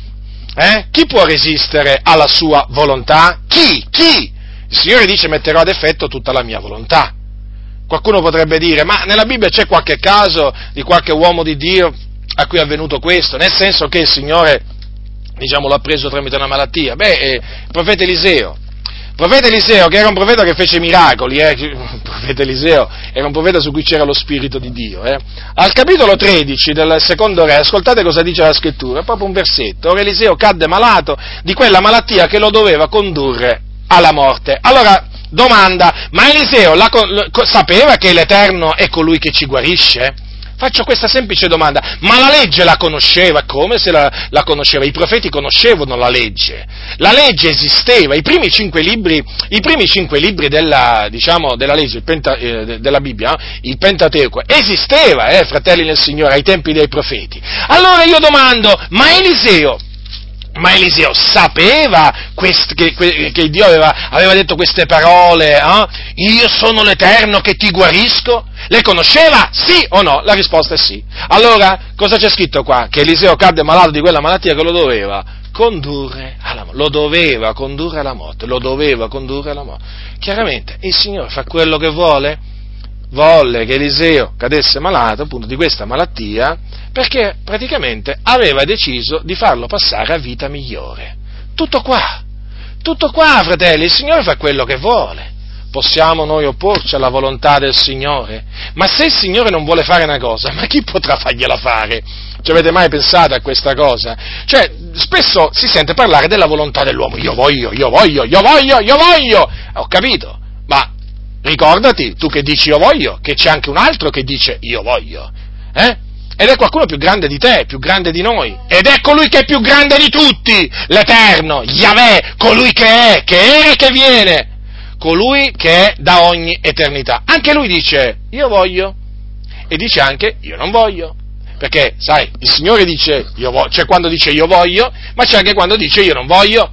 Eh? Chi può resistere alla sua volontà? Chi? Chi? Il Signore dice metterò ad effetto tutta la mia volontà. Qualcuno potrebbe dire, ma nella Bibbia c'è qualche caso di qualche uomo di Dio a cui è avvenuto questo? Nel senso che il Signore, diciamo, l'ha preso tramite una malattia? Beh, eh, il profeta Eliseo, il profeta Eliseo, che era un profeta che fece miracoli, eh, il profeta Eliseo era un profeta su cui c'era lo Spirito di Dio. Eh. Al capitolo 13 del secondo re, ascoltate cosa dice la scrittura, è proprio un versetto. Ora Eliseo cadde malato di quella malattia che lo doveva condurre alla morte. Allora, domanda, ma Eliseo la, sapeva che l'Eterno è colui che ci guarisce? Faccio questa semplice domanda, ma la legge la conosceva? Come se la, la, conosceva? I profeti conoscevano la legge, la legge esisteva, i primi cinque libri, primi cinque libri della, diciamo, della legge, Penta, eh, della Bibbia, il Pentateuco, esisteva, eh, fratelli nel Signore, ai tempi dei profeti. Allora io domando, ma Eliseo, ma Eliseo sapeva quest, che, che, Dio aveva, aveva, detto queste parole? Eh? Io sono l'Eterno che ti guarisco? Le conosceva? Sì o no? La risposta è sì. Allora, cosa c'è scritto qua? Che Eliseo cadde malato di quella malattia che lo doveva condurre alla morte. Lo doveva condurre alla morte. Lo doveva condurre alla morte. Chiaramente, il Signore fa quello che vuole. Volle che Eliseo cadesse malato appunto di questa malattia perché praticamente aveva deciso di farlo passare a vita migliore. Tutto qua, tutto qua, fratelli, il Signore fa quello che vuole. Possiamo noi opporci alla volontà del Signore? Ma se il Signore non vuole fare una cosa, ma chi potrà fargliela fare? Ci avete mai pensato a questa cosa? Cioè, spesso si sente parlare della volontà dell'uomo. Io voglio, io voglio, io voglio, io voglio. Ho capito, ricordati, tu che dici io voglio, che c'è anche un altro che dice io voglio. Eh? Ed è qualcuno più grande di te, più grande di noi. Ed è colui che è più grande di tutti, l'Eterno, Yahweh, colui che è, che era e che viene, colui che è da ogni eternità. Anche lui dice, io voglio, e dice anche, io non voglio. Perché, sai, il Signore dice, io voglio, c'è quando dice io voglio, ma c'è anche quando dice io non voglio.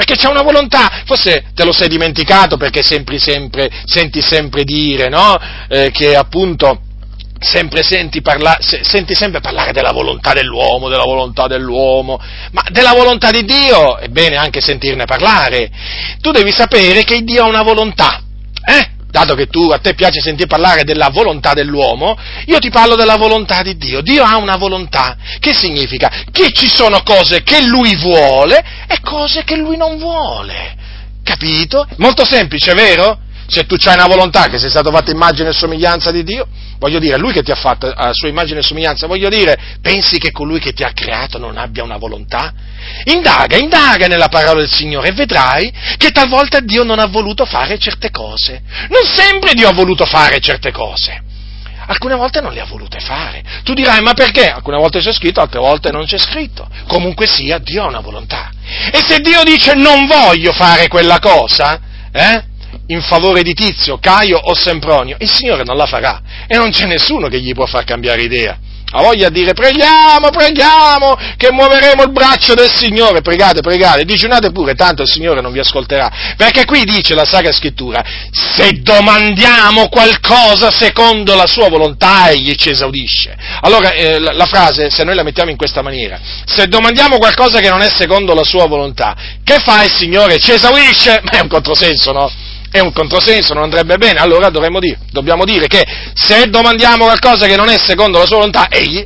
Perché c'è una volontà, forse te lo sei dimenticato perché sempre, sempre, senti sempre dire, no? Eh, che appunto sempre senti, parla, senti sempre parlare della volontà dell'uomo, della volontà dell'uomo, ma della volontà di Dio è bene anche sentirne parlare. Tu devi sapere che Dio ha una volontà? Dato che tu, a te piace sentire parlare della volontà dell'uomo, io ti parlo della volontà di Dio. Dio ha una volontà. Che significa? Che ci sono cose che Lui vuole e cose che Lui non vuole. Capito? Molto semplice, vero? Se tu hai una volontà che sei stato fatto immagine e somiglianza di Dio, voglio dire, lui che ti ha fatto a sua immagine e somiglianza, voglio dire, pensi che colui che ti ha creato non abbia una volontà? Indaga, indaga nella parola del Signore e vedrai che talvolta Dio non ha voluto fare certe cose. Non sempre Dio ha voluto fare certe cose. Alcune volte non le ha volute fare. Tu dirai, ma perché? Alcune volte c'è scritto, altre volte non c'è scritto. Comunque sia, Dio ha una volontà. E se Dio dice non voglio fare quella cosa, eh? In favore di Tizio, Caio o Sempronio, il Signore non la farà e non c'è nessuno che gli può far cambiare idea. Ha voglia di dire preghiamo, preghiamo, che muoveremo il braccio del Signore, pregate, pregate, digiunate pure, tanto il Signore non vi ascolterà. Perché qui dice la Sacra Scrittura, se domandiamo qualcosa secondo la sua volontà, egli ci esaudisce. Allora eh, la, la frase, se noi la mettiamo in questa maniera, se domandiamo qualcosa che non è secondo la sua volontà, che fa il Signore? Ci esaudisce? Ma è un controsenso, no? È un controsenso, non andrebbe bene, allora dire, dobbiamo dire che se domandiamo qualcosa che non è secondo la sua volontà, egli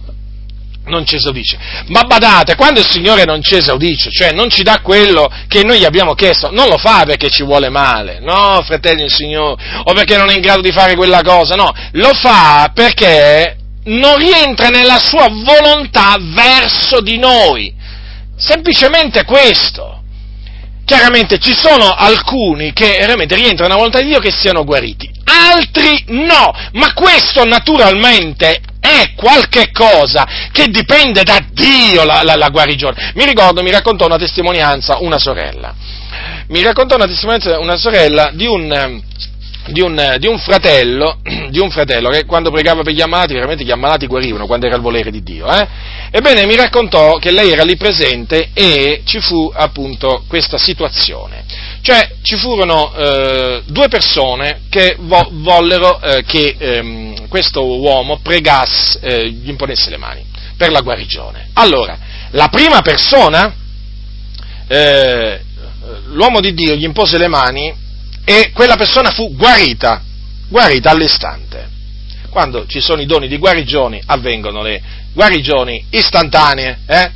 non ci esaudisce. Ma badate, quando il Signore non ci esaudisce, cioè non ci dà quello che noi gli abbiamo chiesto, non lo fa perché ci vuole male, no, fratelli del Signore, o perché non è in grado di fare quella cosa, no, lo fa perché non rientra nella sua volontà verso di noi. Semplicemente questo. Chiaramente ci sono alcuni che veramente rientrano nella volontà di Dio che siano guariti, altri no, ma questo naturalmente è qualche cosa che dipende da Dio la, la, la guarigione. Mi ricordo, mi raccontò una testimonianza una sorella, mi raccontò una testimonianza una sorella di un di un, di un, fratello, di un fratello che quando pregava per gli ammalati, veramente gli ammalati guarivano quando era il volere di Dio. Eh? Ebbene, mi raccontò che lei era lì presente e ci fu appunto questa situazione. Cioè, ci furono eh, due persone che vo- vollero eh, che ehm, questo uomo pregasse, eh, gli imponesse le mani per la guarigione. Allora, la prima persona, eh, l'uomo di Dio gli impose le mani e quella persona fu guarita, guarita all'istante. Quando ci sono i doni di guarigione avvengono le guarigioni istantanee, eh?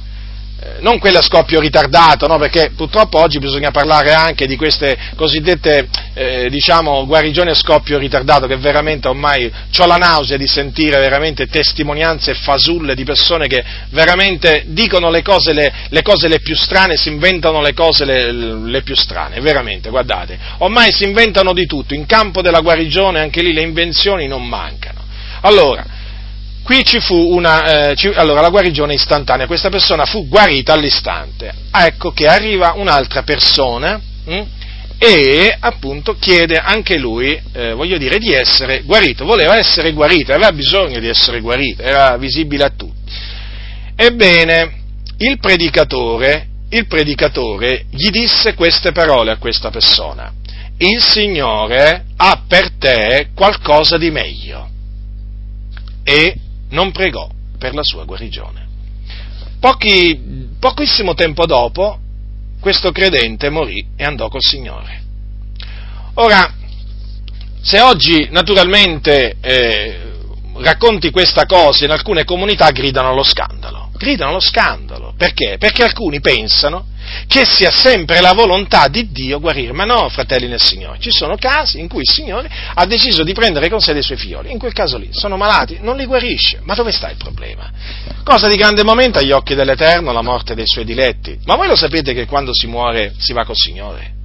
Eh, non quelle a scoppio ritardato, no? perché purtroppo oggi bisogna parlare anche di queste cosiddette eh, diciamo, guarigioni a scoppio ritardato, che veramente ormai ho la nausea di sentire veramente testimonianze fasulle di persone che veramente dicono le cose le, le, cose le più strane, si inventano le cose le, le, più strane, veramente, guardate, ormai si inventano di tutto, in campo della guarigione anche lì le invenzioni non mancano. Allora, Qui ci fu una, eh, ci, allora la guarigione istantanea, questa persona fu guarita all'istante. Ecco che arriva un'altra persona mh, hm, e appunto chiede anche lui, eh, voglio dire, di essere guarito, voleva essere guarito, aveva bisogno di essere guarito, era visibile a tutti. Ebbene, il predicatore, il predicatore gli disse queste parole a questa persona. Il Signore ha per te qualcosa di meglio. E non pregò per la sua guarigione. Pochi, pochissimo tempo dopo, questo credente morì e andò col Signore. Ora, se oggi naturalmente eh, racconti questa cosa in alcune comunità gridano allo scandalo, gridano allo scandalo, perché? Perché alcuni pensano che sia sempre la volontà di Dio guarire. Ma no, fratelli nel Signore, ci sono casi in cui il Signore ha deciso di prendere con sé dei suoi figlioli. In quel caso lì sono malati, non li guarisce. Ma dove sta il problema? Cosa di grande momento agli occhi dell'Eterno la morte dei suoi diletti. Ma voi lo sapete che quando si muore si va col Signore?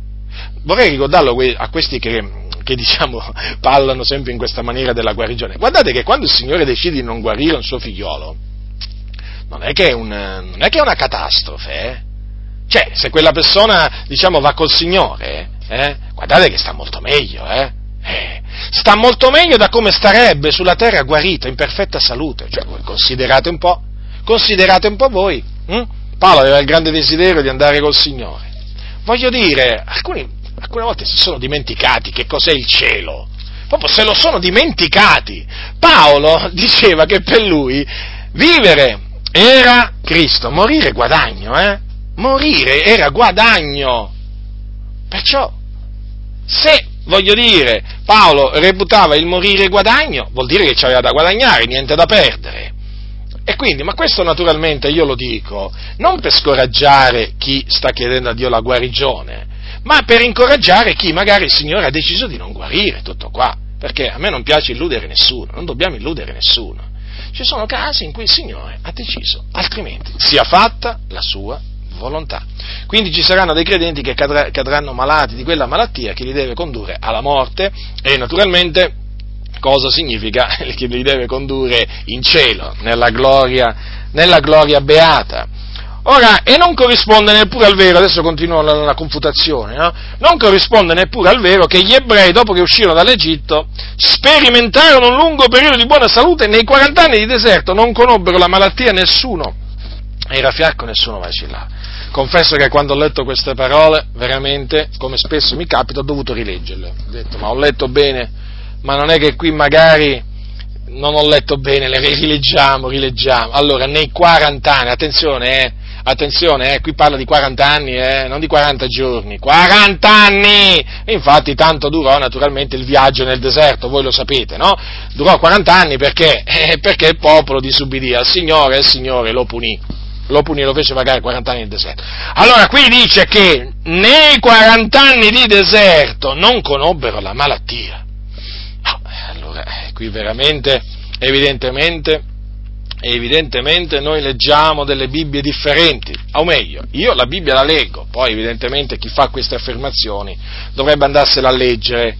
Vorrei ricordarlo a questi che che diciamo parlano sempre in questa maniera della guarigione. Guardate che quando il Signore decide di non guarire un suo figliolo, non è che è, un, è, che è una catastrofe, eh? Cioè, se quella persona, diciamo, va col Signore, eh, guardate che sta molto meglio, eh? eh? Sta molto meglio da come starebbe sulla terra guarito, in perfetta salute. Cioè, considerate un po', considerate un po' voi. Hm? Paolo aveva il grande desiderio di andare col Signore. Voglio dire, alcuni, alcune volte si sono dimenticati che cos'è il cielo. Proprio se lo sono dimenticati. Paolo diceva che per lui vivere era Cristo, morire guadagno, eh? morire era guadagno. Perciò, se, voglio dire, Paolo reputava il morire guadagno, vuol dire che c'aveva da guadagnare, niente da perdere. E quindi, ma questo naturalmente io lo dico non per scoraggiare chi sta chiedendo a Dio la guarigione, ma per incoraggiare chi magari il Signore ha deciso di non guarire, tutto qua. Perché a me non piace illudere nessuno, non dobbiamo illudere nessuno. Ci sono casi in cui il Signore ha deciso, altrimenti sia fatta la sua volontà. Quindi ci saranno dei credenti che cadranno malati di quella malattia che li deve condurre alla morte e naturalmente cosa significa? che li deve condurre in cielo, nella gloria, nella gloria beata. Ora, e non corrisponde neppure al vero, adesso continuo la, la confutazione, no? non corrisponde neppure al vero che gli ebrei, dopo che uscirono dall'Egitto, sperimentarono un lungo periodo di buona salute e nei 40 anni di deserto non conobbero la malattia nessuno, era fiacco nessuno vacillava confesso che quando ho letto queste parole, veramente, come spesso mi capita, ho dovuto rileggerle. Ho detto, ma ho letto bene, ma non è che qui magari non ho letto bene, le rileggiamo, rileggiamo. Allora, nei 40 anni, attenzione, eh, attenzione, eh, qui parla di 40 anni, eh, non di 40 giorni, 40 anni! Infatti tanto durò naturalmente il viaggio nel deserto, voi lo sapete, no? Durò 40 anni perché? Eh, perché il popolo disubbidì al Signore e il Signore lo punì lo punì, lo fece pagare 40 anni di deserto. Allora qui dice che nei 40 anni di deserto non conobbero la malattia. No, allora, eh, qui veramente, evidentemente, evidentemente noi leggiamo delle Bibbie differenti, o meglio, io la Bibbia la leggo, poi evidentemente chi fa queste affermazioni dovrebbe andarsela a leggere.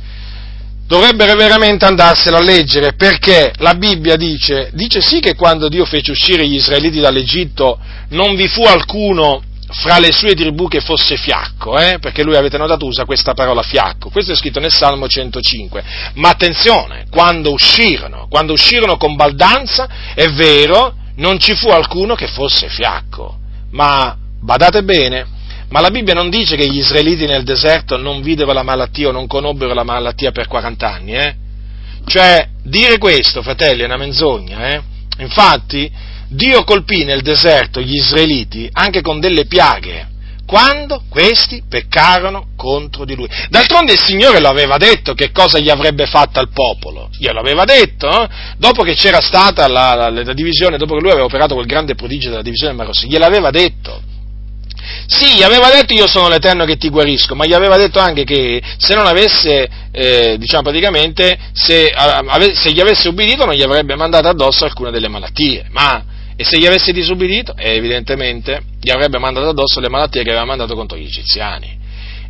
Dovrebbero veramente andarsela a leggere perché la Bibbia dice, dice sì che quando Dio fece uscire gli israeliti dall'Egitto non vi fu alcuno fra le sue tribù che fosse fiacco, eh? perché lui avete notato usa questa parola fiacco, questo è scritto nel Salmo 105, ma attenzione, quando uscirono, quando uscirono con baldanza, è vero, non ci fu alcuno che fosse fiacco, ma badate bene, ma la Bibbia non dice che gli israeliti nel deserto non videro la malattia o non conobbero la malattia per 40 anni, eh? Cioè, dire questo, fratelli, è una menzogna, eh? Infatti, Dio colpì nel deserto gli israeliti anche con delle piaghe. quando questi peccarono contro di lui. D'altronde il Signore lo aveva detto che cosa gli avrebbe fatto al popolo, glielo aveva detto, eh? dopo che c'era stata la, la, la, divisione, dopo che lui aveva operato quel grande prodigio della divisione del Mar gliel'aveva detto. Sì, gli aveva detto io sono l'Eterno che ti guarisco, ma gli aveva detto anche che se non avesse, eh, diciamo praticamente, se, ave, se, gli avesse ubbidito non gli avrebbe mandato addosso alcune delle malattie, ma e se gli avesse disubbidito, eh, evidentemente gli avrebbe mandato addosso le malattie che aveva mandato contro gli egiziani.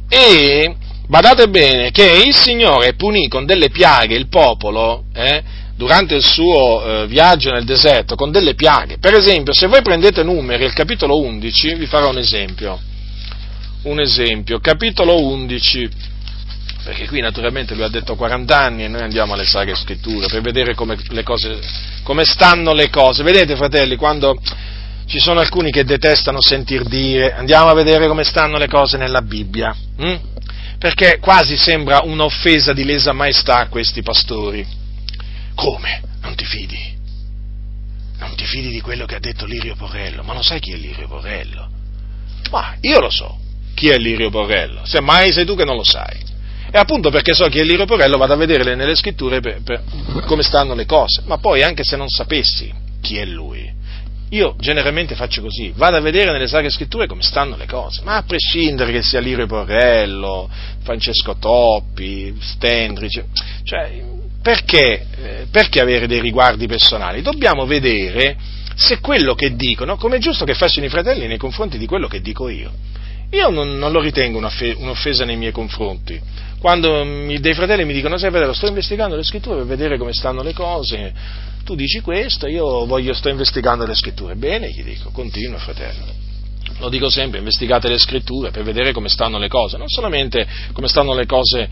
E badate bene che il Signore punì con delle piaghe il popolo, eh, durante il suo eh, viaggio nel deserto con delle piaghe. Per esempio, se voi prendete numeri, il capitolo 11, vi farò un esempio. Un esempio, capitolo 11, perché qui naturalmente lui ha detto 40 anni e noi andiamo alle saghe scritture per vedere come, cose, come stanno le cose. Vedete fratelli, quando ci sono alcuni che detestano sentir dire andiamo a vedere come stanno le cose nella Bibbia, hm? perché quasi sembra un'offesa di lesa maestà a questi pastori come? Non ti fidi? Non ti fidi di quello che ha detto Lirio Porrello? Ma non sai chi è Lirio Porrello? Ma io lo so chi è Lirio Porrello, semmai sei tu che non lo sai. E appunto perché so chi è Lirio Porrello vado a vedere nelle scritture per, per, come stanno le cose. Ma poi anche se non sapessi chi è lui, io generalmente faccio così, vado a vedere nelle sacre scritture come stanno le cose, ma a prescindere che sia Lirio Porrello, Francesco Toppi, Stendrice, cioè perché, eh, perché avere dei riguardi personali? Dobbiamo vedere se quello che dicono, come è giusto che facciano i fratelli nei confronti di quello che dico io. Io non, non lo ritengo un'offesa nei miei confronti. Quando mi, dei fratelli mi dicono, sai fratello, sto investigando le scritture per vedere come stanno le cose, tu dici questo, io voglio, sto investigando le scritture. Bene, gli dico, continua fratello. Lo dico sempre, investigate le scritture per vedere come stanno le cose, non solamente come stanno le cose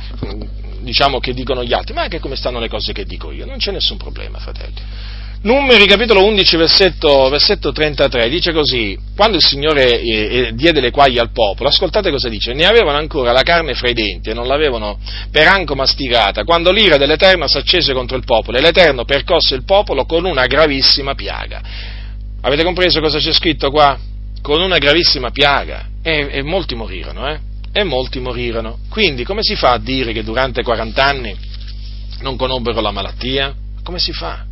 diciamo, che dicono gli altri, ma anche come stanno le cose che dico io. Non c'è nessun problema, fratelli. Numeri capitolo 11, versetto, versetto 33, dice così, quando il Signore eh, eh, diede le quaglie al popolo, ascoltate cosa dice, ne avevano ancora la carne fra i denti e non l'avevano per anco masticata, quando l'ira dell'Eterno s'accese contro il popolo e l'Eterno percosse il popolo con una gravissima piaga. Avete compreso cosa c'è scritto qua? Con una gravissima piaga e, e molti morirono, eh? e molti morirono. Quindi come si fa a dire che durante 40 anni non conobbero la malattia? Come si fa?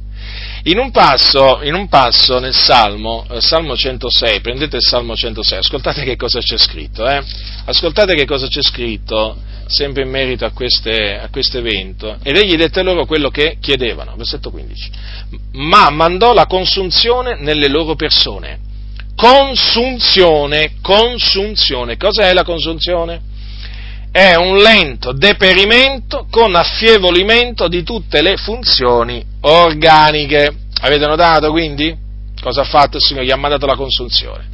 In un passo, in un passo nel Salmo, eh, Salmo 106, prendete il Salmo 106, ascoltate che cosa c'è scritto, eh? ascoltate che cosa c'è scritto sempre in merito a, queste, a questo evento, ed egli dette loro quello che chiedevano, versetto 15, ma mandò la consunzione nelle loro persone consunzione, consunzione. Cos'è la consunzione? È un lento deperimento con affievolimento di tutte le funzioni organiche. Avete notato quindi? Cosa ha fatto il Signore? Gli ha mandato la consunzione.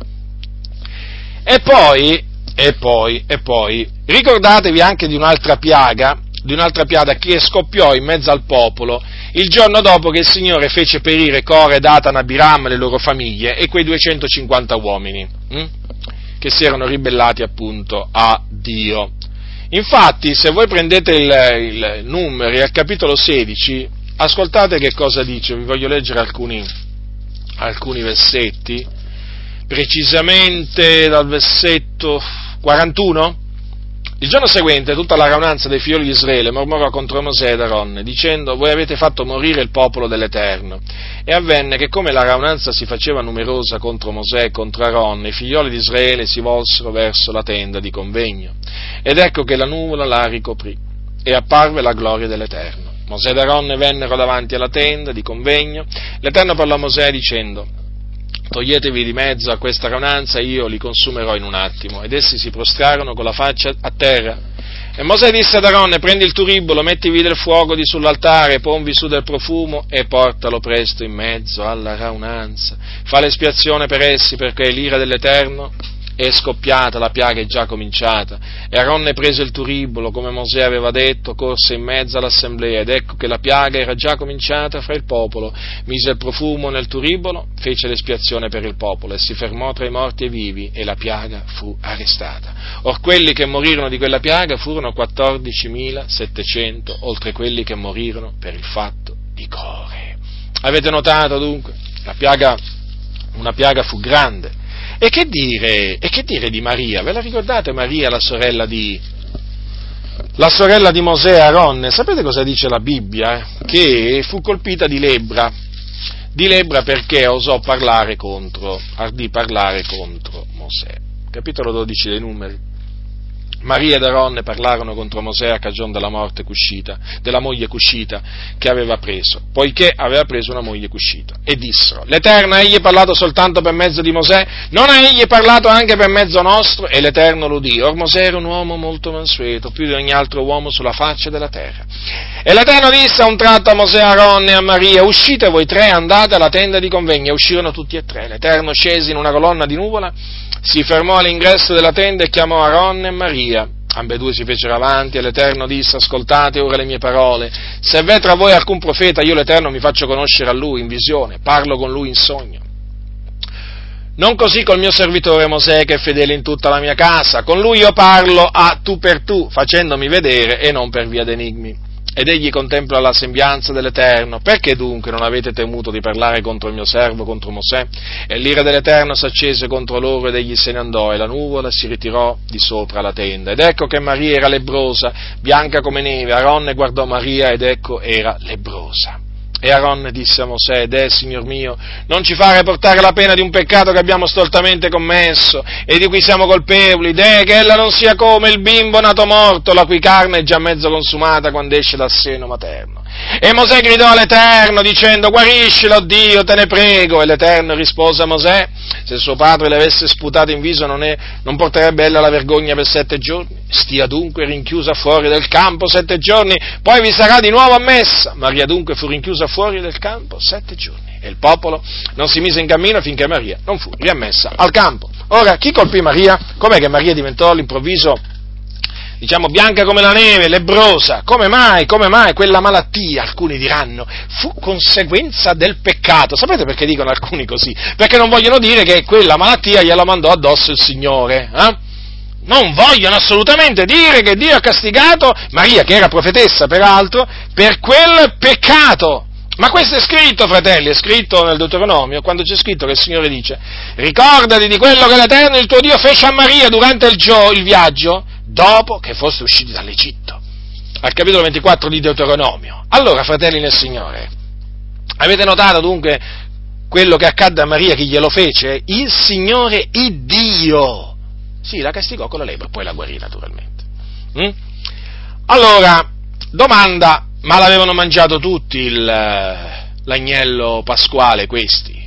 E poi, e poi, e poi, ricordatevi anche di un'altra piaga di un'altra piada che scoppiò in mezzo al popolo il giorno dopo che il Signore fece perire Core, Datan, Abiram, le loro famiglie e quei 250 uomini hm, che si erano ribellati appunto a Dio. Infatti, se voi prendete il, il numeri al capitolo 16, ascoltate che cosa dice, vi voglio leggere alcuni, alcuni versetti, precisamente dal versetto 41 il giorno seguente tutta la raunanza dei figli di Israele mormorò contro Mosè ed Aaron, dicendo, voi avete fatto morire il popolo dell'Eterno. E avvenne che come la raunanza si faceva numerosa contro Mosè e contro Aaron, i figlioli di Israele si volsero verso la tenda di convegno. Ed ecco che la nuvola la ricoprì, e apparve la gloria dell'Eterno. Mosè ed Aaron vennero davanti alla tenda di convegno, l'Eterno parlò a Mosè dicendo, toglietevi di mezzo a questa raunanza, io li consumerò in un attimo. Ed essi si prostrarono con la faccia a terra. E Mosè disse ad Aronne, prendi il turibolo, mettivi del fuoco di sull'altare, ponvi su del profumo e portalo presto in mezzo alla raunanza. Fa l'espiazione per essi, perché l'ira dell'Eterno è scoppiata, la piaga è già cominciata. E Aronne prese il turibolo, come Mosè aveva detto, corse in mezzo all'assemblea, ed ecco che la piaga era già cominciata fra il popolo. Mise il profumo nel turibolo, fece l'espiazione per il popolo, e si fermò tra i morti e i vivi, e la piaga fu arrestata. Or quelli che morirono di quella piaga furono 14.700, oltre quelli che morirono per il fatto di Core. Avete notato dunque? La piaga, una piaga fu grande E che dire, e che dire di Maria? Ve la ricordate Maria, la sorella di, la sorella di Mosè Aaron? Sapete cosa dice la Bibbia? Che fu colpita di lebbra, di lebbra perché osò parlare contro, ardì parlare contro Mosè. Capitolo 12 dei numeri. Maria ed Aaron parlarono contro Mosè a cagione della morte cuscita, della moglie cuscita che aveva preso, poiché aveva preso una moglie cuscita. E dissero, l'Eterno egli parlato soltanto per mezzo di Mosè? Non ha egli parlato anche per mezzo nostro? E l'Eterno lo udì. Or Mosè era un uomo molto mansueto, più di ogni altro uomo sulla faccia della terra. E l'Eterno disse a un tratto a Mosè, a Aaron e a Maria, uscite voi tre, andate alla tenda di convegno. E uscirono tutti e tre. L'Eterno scese in una colonna di nuvola, si fermò all'ingresso della tenda e chiamò Aaron e Maria Ambedue si fecero avanti e l'Eterno disse, ascoltate ora le mie parole, se v'è tra voi alcun profeta, io l'Eterno mi faccio conoscere a lui in visione, parlo con lui in sogno. Non così col mio servitore Mosè che è fedele in tutta la mia casa, con lui io parlo a tu per tu, facendomi vedere e non per via d'enigmi ed egli contempla la sembianza dell'Eterno. Perché dunque non avete temuto di parlare contro il mio servo, contro Mosè? E l'ira dell'Eterno s'accese contro loro ed egli se ne andò e la nuvola si ritirò di sopra la tenda. Ed ecco che Maria era lebrosa, bianca come neve. Aronne guardò Maria ed ecco era lebrosa. E Aaron disse a Mosè, Deh, Signor mio, non ci fare portare la pena di un peccato che abbiamo stoltamente commesso e di cui siamo colpevoli, Deh, che ella non sia come il bimbo nato morto, la cui carne è già mezzo consumata quando esce dal seno materno. E Mosè gridò all'Eterno dicendo, guariscilo Dio, te ne prego. E l'Eterno rispose a Mosè, se suo padre le avesse sputato in viso non, è, non porterebbe ella la vergogna per sette giorni. Stia dunque rinchiusa fuori del campo sette giorni, poi vi sarà di nuovo ammessa. Maria dunque fu rinchiusa fuori del campo sette giorni. E il popolo non si mise in cammino finché Maria non fu riammessa al campo. Ora, chi colpì Maria? Com'è che Maria diventò all'improvviso diciamo bianca come la neve, lebrosa. Come mai? Come mai quella malattia, alcuni diranno, fu conseguenza del peccato. Sapete perché dicono alcuni così? Perché non vogliono dire che quella malattia gliela mandò addosso il Signore. Eh? Non vogliono assolutamente dire che Dio ha castigato Maria, che era profetessa peraltro, per quel peccato. Ma questo è scritto, fratelli, è scritto nel Deuteronomio, quando c'è scritto che il Signore dice, ricordati di quello che l'Eterno, il tuo Dio, fece a Maria durante il, gio- il viaggio, dopo che foste usciti dall'Egitto, al capitolo 24 di Deuteronomio. Allora, fratelli nel Signore, avete notato dunque quello che accadde a Maria, chi glielo fece? Il Signore Iddio. Sì, la castigò con la lepre, poi la guarì naturalmente. Mm? Allora, domanda, ma l'avevano mangiato tutti il, l'agnello pasquale questi?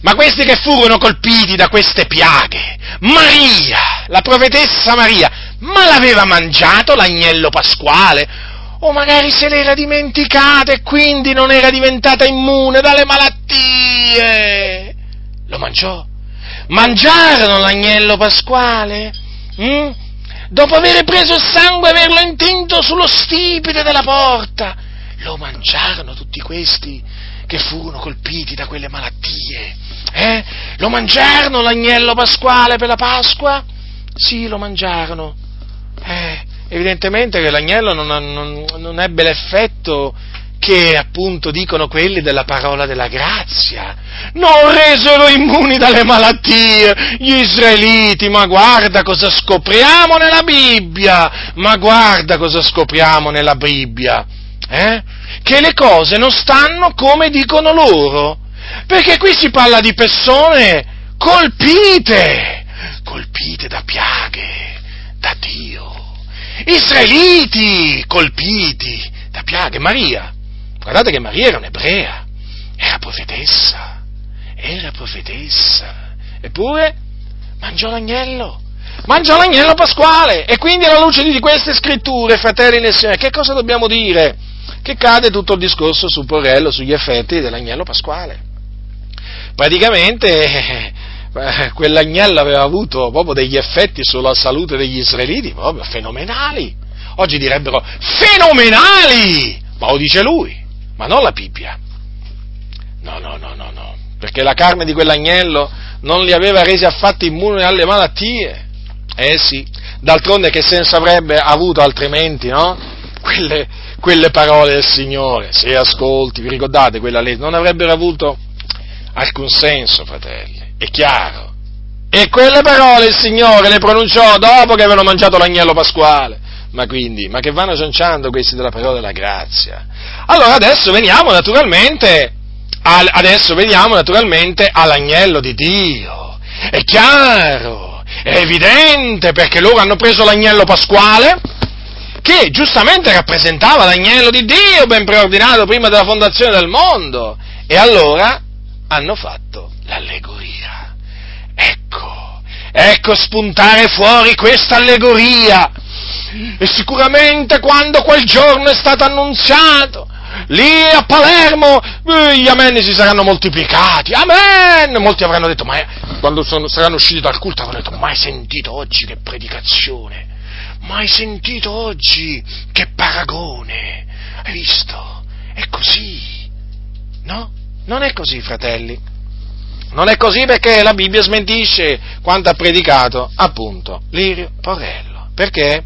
Ma questi che furono colpiti da queste piaghe, Maria, la profetessa Maria, ma l'aveva mangiato l'agnello pasquale? O magari se l'era dimenticata e quindi non era diventata immune dalle malattie? Lo mangiò? Mangiarono l'agnello pasquale? Mm? Dopo aver preso il sangue e averlo intinto sullo stipite della porta, lo mangiarono tutti questi che furono colpiti da quelle malattie. Eh? Lo mangiarono l'agnello pasquale per la Pasqua? Sì, lo mangiarono. Eh, evidentemente che l'agnello non, non, non ebbe l'effetto che appunto dicono quelli della parola della grazia. Non resero immuni dalle malattie gli israeliti, ma guarda cosa scopriamo nella Bibbia, ma guarda cosa scopriamo nella Bibbia, eh? che le cose non stanno come dicono loro, perché qui si parla di persone colpite, colpite da piaghe, da Dio. Israeliti colpiti da piaghe. Maria, guardate che Maria era un'ebrea, era profetessa, era profetessa, eppure mangiò l'agnello, mangiò l'agnello pasquale e quindi alla luce di queste scritture, fratelli nel Signore, che cosa dobbiamo dire? Che cade tutto il discorso su Porello, sugli effetti dell'agnello pasquale. Praticamente eh, quell'agnello aveva avuto proprio degli effetti sulla salute degli israeliti proprio fenomenali. Oggi direbbero fenomenali! Ma lo dice lui, ma non la Bibbia. No, no, no, no, no, perché la carne di quell'agnello non li aveva resi affatto immuni alle malattie. Eh sì, d'altronde che senso avrebbe avuto altrimenti, no? Quelle, quelle parole del Signore, se ascolti, vi ricordate quella legge, non avrebbero avuto alcun senso, fratelli. È chiaro, E quelle parole il Signore le pronunciò dopo che avevano mangiato l'agnello pasquale. Ma quindi, ma che vanno cianciando questi della parola della grazia? Allora adesso veniamo naturalmente, al, adesso veniamo naturalmente all'agnello di Dio. È chiaro, è evidente perché loro hanno preso l'agnello pasquale che giustamente rappresentava l'agnello di Dio ben preordinato prima della fondazione del mondo. E allora hanno fatto l'allegoria. Ecco, ecco spuntare fuori questa allegoria. E sicuramente quando quel giorno è stato annunziato, lì a Palermo eh, gli amen si saranno moltiplicati, amen! Molti avranno detto, ma quando sono, saranno usciti dal culto avranno detto, mai sentito oggi che predicazione? Mai sentito oggi che paragone? Hai visto? È così, no? Non è così, fratelli. Non è così perché la Bibbia smentisce quanto ha predicato, appunto, Lirio Porello. Perché?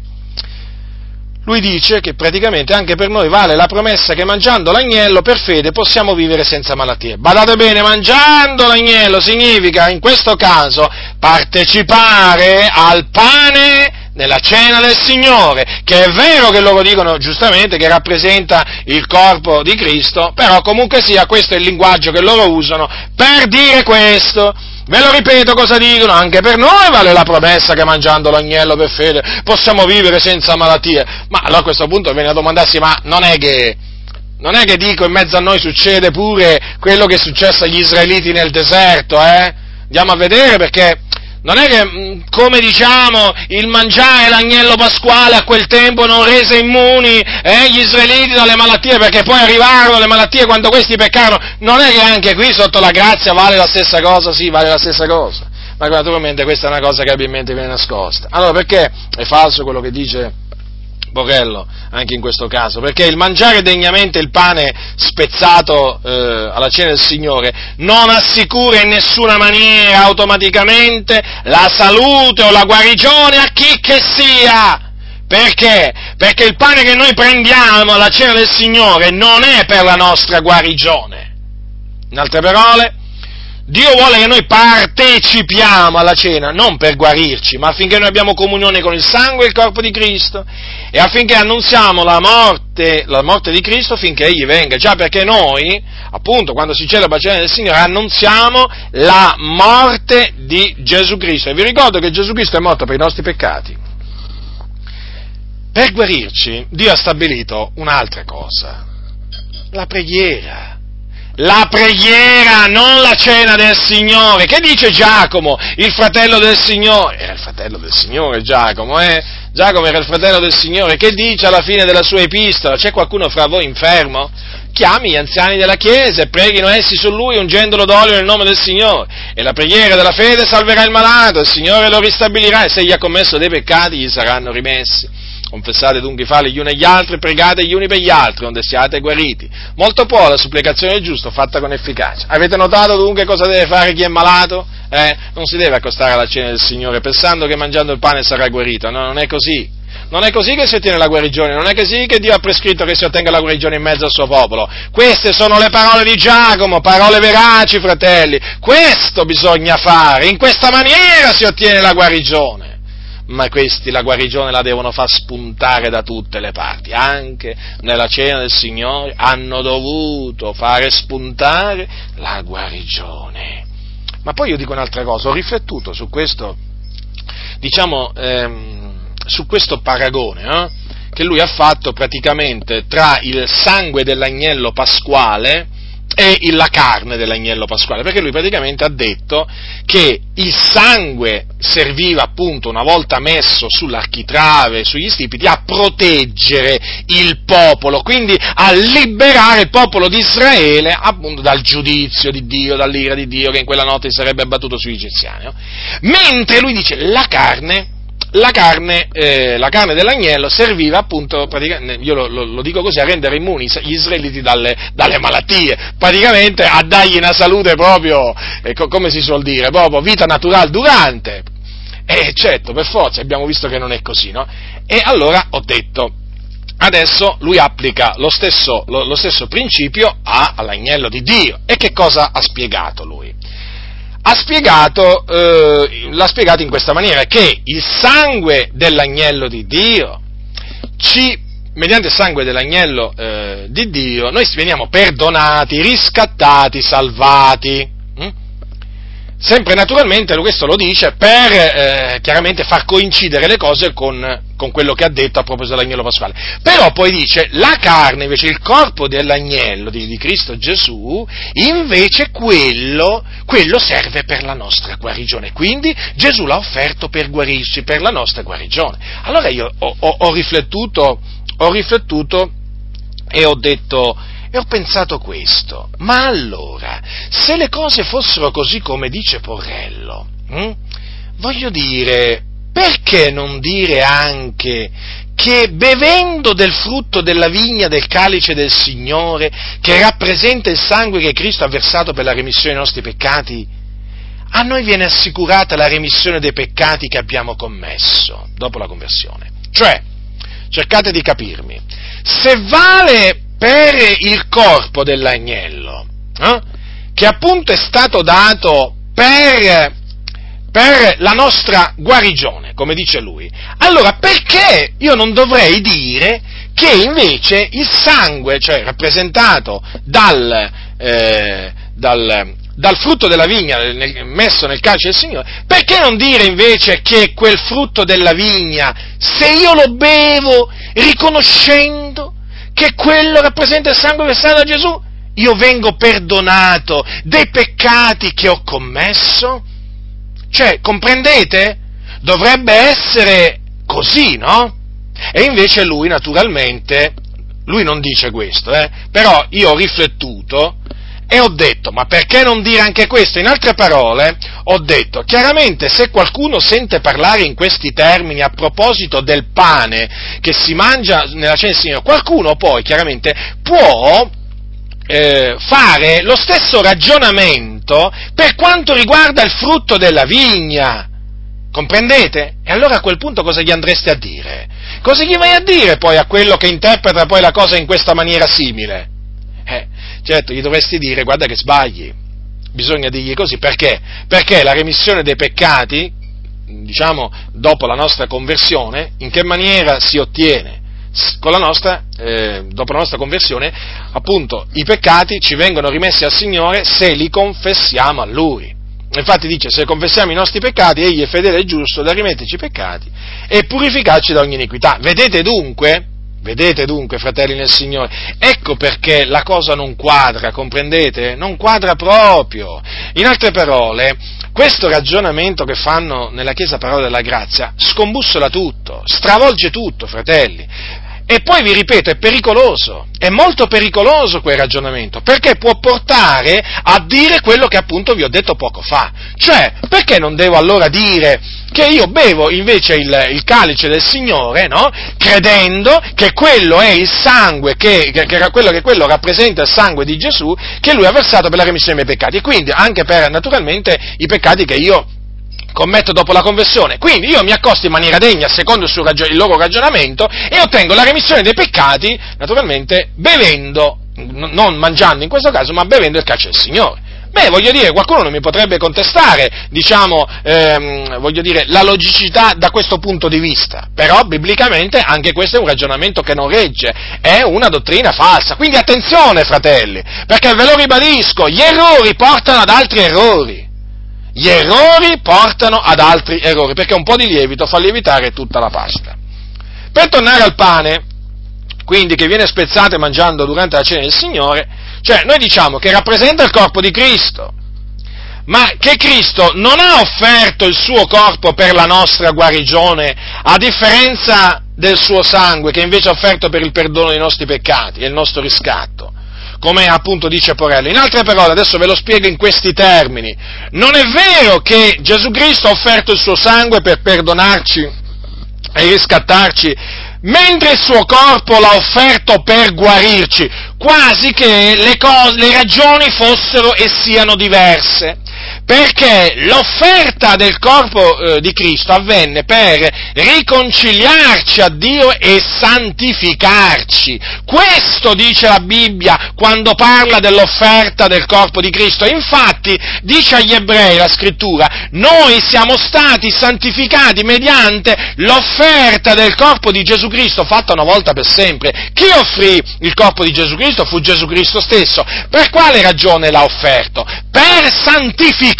Lui dice che praticamente anche per noi vale la promessa che mangiando l'agnello per fede possiamo vivere senza malattie. Badate bene, mangiando l'agnello significa in questo caso partecipare al pane nella cena del Signore, che è vero che loro dicono giustamente che rappresenta il corpo di Cristo, però comunque sia questo è il linguaggio che loro usano per dire questo. Ve lo ripeto cosa dicono, anche per noi vale la promessa che mangiando l'agnello per fede possiamo vivere senza malattie. Ma allora a questo punto viene a domandarsi, ma non è che, non è che dico in mezzo a noi succede pure quello che è successo agli israeliti nel deserto, eh? Andiamo a vedere perché non è che, mm, come diciamo, il mangiare l'agnello pasquale a quel tempo non rese immuni eh, gli israeliti dalle malattie, perché poi arrivarono le malattie quando questi peccarono. Non è che anche qui sotto la grazia vale la stessa cosa? Sì, vale la stessa cosa. Ma naturalmente questa è una cosa che abilmente viene nascosta. Allora, perché è falso quello che dice Borrello, anche in questo caso, perché il mangiare degnamente il pane spezzato eh, alla cena del Signore non assicura in nessuna maniera automaticamente la salute o la guarigione a chi che sia. Perché? Perché il pane che noi prendiamo alla cena del Signore non è per la nostra guarigione. In altre parole, Dio vuole che noi partecipiamo alla cena, non per guarirci, ma affinché noi abbiamo comunione con il sangue e il corpo di Cristo e affinché annunziamo la morte, la morte di Cristo finché Egli venga. Già perché noi, appunto, quando si celebra la cena del Signore, annunziamo la morte di Gesù Cristo. E vi ricordo che Gesù Cristo è morto per i nostri peccati. Per guarirci, Dio ha stabilito un'altra cosa, la preghiera la preghiera, non la cena del Signore. Che dice Giacomo, il fratello del Signore? Era il fratello del Signore Giacomo, eh? Giacomo era il fratello del Signore. Che dice alla fine della sua epistola? C'è qualcuno fra voi infermo? Chiami gli anziani della Chiesa e preghino essi su lui ungendolo d'olio nel nome del Signore. E la preghiera della fede salverà il malato, il Signore lo ristabilirà e se gli ha commesso dei peccati gli saranno rimessi. Confessate dunque i falli gli uni agli altri, pregate gli uni per gli altri, onde siate guariti. Molto può la supplicazione del giusto fatta con efficacia. Avete notato dunque cosa deve fare chi è malato? Eh? Non si deve accostare alla cena del Signore pensando che mangiando il pane sarà guarito, no, non è così. Non è così che si ottiene la guarigione, non è così che Dio ha prescritto che si ottenga la guarigione in mezzo al suo popolo. Queste sono le parole di Giacomo, parole veraci, fratelli. Questo bisogna fare, in questa maniera si ottiene la guarigione ma questi la guarigione la devono far spuntare da tutte le parti, anche nella cena del Signore hanno dovuto fare spuntare la guarigione. Ma poi io dico un'altra cosa, ho riflettuto su questo, diciamo, ehm, su questo paragone eh, che lui ha fatto praticamente tra il sangue dell'agnello pasquale e la carne dell'agnello pasquale, perché lui praticamente ha detto che il sangue serviva appunto una volta messo sull'architrave, sugli stipiti, a proteggere il popolo, quindi a liberare il popolo di Israele appunto dal giudizio di Dio, dall'ira di Dio che in quella notte sarebbe abbattuto sugli egiziani. Mentre lui dice la carne la carne, eh, la carne, dell'agnello serviva appunto, io lo, lo, lo, dico così, a rendere immuni gli israeliti dalle, dalle, malattie, praticamente a dargli una salute proprio, eh, come si suol dire, proprio vita naturale durante. E certo, per forza, abbiamo visto che non è così, no? E allora ho detto, adesso lui applica lo stesso, lo stesso principio a, all'agnello di Dio. E che cosa ha spiegato lui? Ha spiegato, eh, l'ha spiegato in questa maniera, che il sangue dell'agnello di Dio ci mediante il sangue dell'agnello eh, di Dio, noi veniamo perdonati, riscattati, salvati. Sempre naturalmente questo lo dice per eh, chiaramente far coincidere le cose con, con, quello che ha detto a proposito dell'agnello pasquale. Però poi dice la carne, invece il corpo dell'agnello di, di Cristo Gesù, invece quello, quello, serve per la nostra guarigione. Quindi Gesù l'ha offerto per guarirci, per la nostra guarigione. Allora io ho, ho, ho riflettuto ho riflettuto e ho detto, e ho pensato questo, ma allora, se le cose fossero così come dice Porrello, hm, voglio dire, perché non dire anche che bevendo del frutto della vigna del calice del Signore, che rappresenta il sangue che Cristo ha versato per la remissione dei nostri peccati, a noi viene assicurata la remissione dei peccati che abbiamo commesso dopo la conversione. Cioè, cercate di capirmi, se vale per il corpo dell'agnello, eh, che appunto è stato dato per, per la nostra guarigione, come dice lui, allora perché io non dovrei dire che invece il sangue, cioè rappresentato dal, eh, dal, dal frutto della vigna nel, messo nel calcio del Signore, perché non dire invece che quel frutto della vigna, se io lo bevo riconoscendo che quello rappresenta il sangue versato da Gesù, io vengo perdonato dei peccati che ho commesso? Cioè, comprendete? Dovrebbe essere così, no? E invece lui, naturalmente, lui non dice questo, eh? però io ho riflettuto e ho detto, ma perché non dire anche questo? In altre parole, ho detto, chiaramente se qualcuno sente parlare in questi termini a proposito del pane che si mangia nella cena del Signore, qualcuno poi chiaramente può eh, fare lo stesso ragionamento per quanto riguarda il frutto della vigna. Comprendete? E allora a quel punto cosa gli andreste a dire? Cosa gli vai a dire poi a quello che interpreta poi la cosa in questa maniera simile? Certo, gli dovresti dire, guarda che sbagli, bisogna dirgli così, perché? Perché la remissione dei peccati, diciamo, dopo la nostra conversione, in che maniera si ottiene? La nostra, eh, dopo la nostra conversione, appunto, i peccati ci vengono rimessi al Signore se li confessiamo a Lui. Infatti dice, se confessiamo i nostri peccati, Egli è fedele e giusto da rimetterci i peccati e purificarci da ogni iniquità. Vedete dunque Vedete dunque, fratelli nel Signore, ecco perché la cosa non quadra, comprendete? Non quadra proprio. In altre parole, questo ragionamento che fanno nella Chiesa Parola della Grazia scombussola tutto, stravolge tutto, fratelli. E poi vi ripeto, è pericoloso, è molto pericoloso quel ragionamento, perché può portare a dire quello che appunto vi ho detto poco fa. Cioè, perché non devo allora dire che io bevo invece il, il calice del Signore, no? Credendo che quello è il sangue, che, che, che, quello, che quello rappresenta il sangue di Gesù, che lui ha versato per la remissione dei miei peccati, e quindi anche per naturalmente i peccati che io commetto dopo la conversione. Quindi io mi accosto in maniera degna, secondo il, ragion- il loro ragionamento, e ottengo la remissione dei peccati, naturalmente, bevendo, n- non mangiando in questo caso, ma bevendo il calcio del Signore. Beh, voglio dire, qualcuno non mi potrebbe contestare, diciamo, ehm, voglio dire, la logicità da questo punto di vista, però biblicamente anche questo è un ragionamento che non regge, è una dottrina falsa. Quindi attenzione, fratelli, perché ve lo ribadisco, gli errori portano ad altri errori gli errori portano ad altri errori, perché un po' di lievito fa lievitare tutta la pasta. Per tornare al pane, quindi che viene spezzato e mangiando durante la cena del Signore, cioè noi diciamo che rappresenta il corpo di Cristo, ma che Cristo non ha offerto il suo corpo per la nostra guarigione, a differenza del suo sangue, che invece ha offerto per il perdono dei nostri peccati e il nostro riscatto come appunto dice Porello. In altre parole, adesso ve lo spiego in questi termini. Non è vero che Gesù Cristo ha offerto il suo sangue per perdonarci e riscattarci, mentre il suo corpo l'ha offerto per guarirci, quasi che le, cose, le ragioni fossero e siano diverse. Perché l'offerta del corpo eh, di Cristo avvenne per riconciliarci a Dio e santificarci. Questo dice la Bibbia quando parla dell'offerta del corpo di Cristo. Infatti, dice agli ebrei la scrittura, noi siamo stati santificati mediante l'offerta del corpo di Gesù Cristo fatta una volta per sempre. Chi offrì il corpo di Gesù Cristo fu Gesù Cristo stesso. Per quale ragione l'ha offerto? Per santificarci,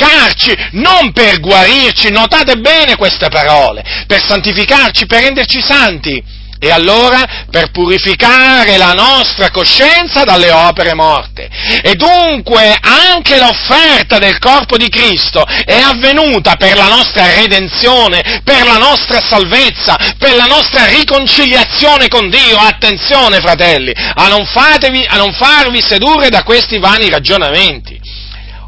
non per guarirci. Notate bene queste parole. Per santificarci, per renderci santi. E allora per purificare la nostra coscienza dalle opere morte. E dunque anche l'offerta del corpo di Cristo è avvenuta per la nostra redenzione, per la nostra salvezza, per la nostra riconciliazione con Dio. Attenzione fratelli, a non, fatevi, a non farvi sedurre da questi vani ragionamenti.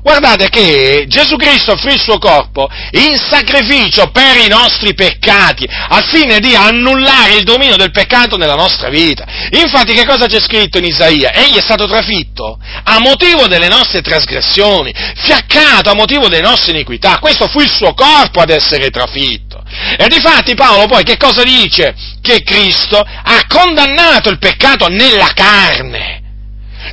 Guardate che Gesù Cristo offrì il suo corpo in sacrificio per i nostri peccati, al fine di annullare il dominio del peccato nella nostra vita. Infatti che cosa c'è scritto in Isaia? Egli è stato trafitto a motivo delle nostre trasgressioni, fiaccato a motivo delle nostre iniquità. Questo fu il suo corpo ad essere trafitto. E difatti Paolo poi che cosa dice? Che Cristo ha condannato il peccato nella carne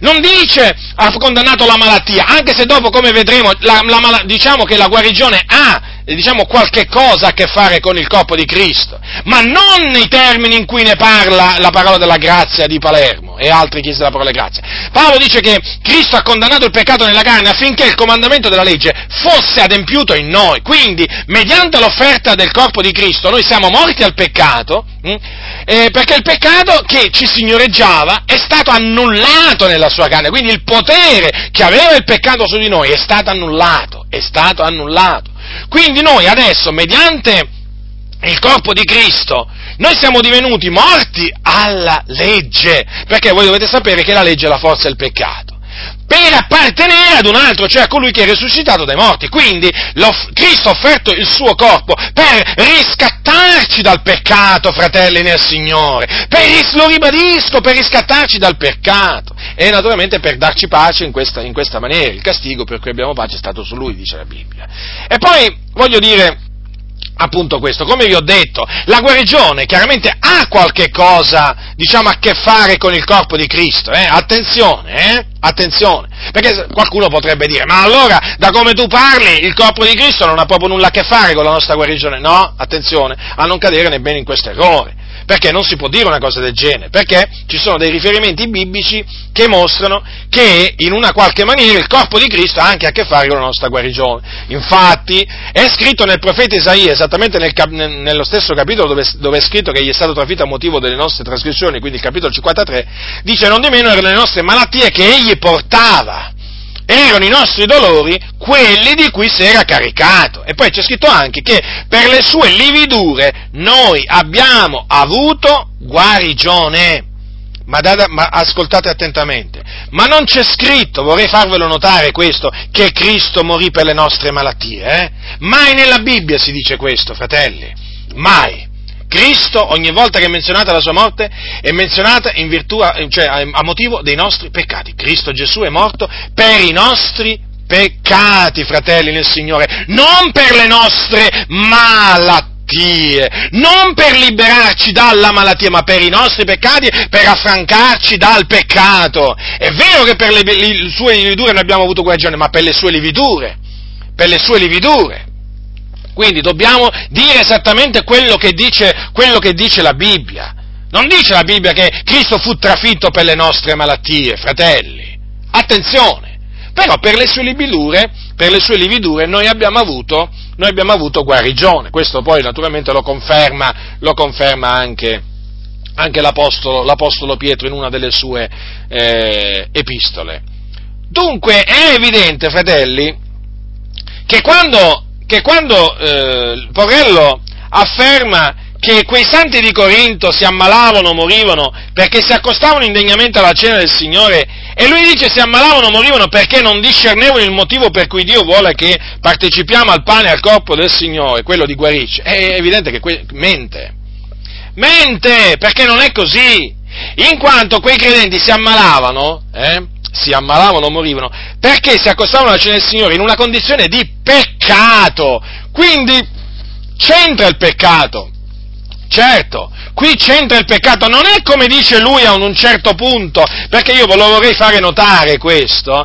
non dice ha condannato la malattia, anche se dopo, come vedremo, la, la, diciamo che la guarigione ha diciamo, qualche cosa a che fare con il corpo di Cristo, ma non nei termini in cui ne parla la parola della grazia di Palermo e altri chiesi della parola grazia. Paolo dice che Cristo ha condannato il peccato nella carne affinché il comandamento della legge fosse adempiuto in noi. Quindi, mediante l'offerta del corpo di Cristo, noi siamo morti al peccato, mh, hm, eh, perché il peccato che ci signoreggiava è stato annullato nella sua carne, quindi il potere che aveva il peccato su di noi è stato annullato, è stato annullato. Quindi noi adesso, mediante il corpo di Cristo, noi siamo divenuti morti alla legge, perché voi dovete sapere che la legge è la forza del peccato per appartenere ad un altro, cioè a colui che è risuscitato dai morti. Quindi Cristo ha offerto il suo corpo per riscattarci dal peccato, fratelli nel Signore, per, lo ribadisco, per riscattarci dal peccato e naturalmente per darci pace in questa, in questa maniera. Il castigo per cui abbiamo pace è stato su Lui, dice la Bibbia. E poi voglio dire appunto questo. Come vi ho detto, la guarigione chiaramente ha qualche cosa, diciamo, a che fare con il corpo di Cristo, eh? Attenzione, eh? Attenzione, perché qualcuno potrebbe dire, ma allora da come tu parli il corpo di Cristo non ha proprio nulla a che fare con la nostra guarigione. No, attenzione, a non cadere nemmeno in questo errore perché non si può dire una cosa del genere, perché ci sono dei riferimenti biblici che mostrano che in una qualche maniera il corpo di Cristo ha anche a che fare con la nostra guarigione. Infatti è scritto nel profeta Isaia, esattamente nel, nello stesso capitolo dove, dove, è scritto che egli è stato trafitto a motivo delle nostre trasgressioni, quindi il capitolo 53, dice non di meno erano le nostre malattie che egli portava erano i nostri dolori quelli di cui si era caricato. E poi c'è scritto anche che per le sue lividure noi abbiamo avuto guarigione. Ma, da, ma, ascoltate attentamente, ma non c'è scritto, vorrei farvelo notare questo, che Cristo morì per le nostre malattie, eh? Mai nella Bibbia si dice questo, fratelli, mai. Cristo, ogni volta che è menzionata la sua morte, è menzionata virtù, cioè a motivo dei nostri peccati. Cristo Gesù è morto per i nostri peccati, fratelli nel Signore, non per le nostre malattie non per liberarci dalla malattia, ma per i nostri peccati, per affrancarci dal peccato. È vero che per le, le sue lividure noi abbiamo avuto guarigione, ma per le sue lividure, per le sue lividure. Quindi dobbiamo dire esattamente quello che dice, quello che dice la Bibbia. Non dice la Bibbia che Cristo fu trafitto per le nostre malattie, fratelli. Attenzione! Però per le sue lividure, per le sue lividure noi, abbiamo avuto, noi abbiamo avuto guarigione. Questo poi naturalmente lo conferma, lo conferma anche, anche l'apostolo, l'apostolo, Pietro in una delle sue eh, epistole. Dunque è evidente, fratelli, che quando che quando eh, Porello afferma che quei santi di Corinto si ammalavano, morivano perché si accostavano indegnamente alla cena del Signore e lui dice si ammalavano, morivano perché non discernevano il motivo per cui Dio vuole che partecipiamo al pane e al corpo del Signore, quello di guarirci. È evidente che que- mente. Mente, perché non è così. In quanto quei credenti si ammalavano, eh, si ammalavano morivano? Perché si accostavano alla cena del Signore in una condizione di peccato. Quindi c'entra il peccato. Certo, qui c'entra il peccato, non è come dice lui a un certo punto, perché io ve lo vorrei fare notare questo,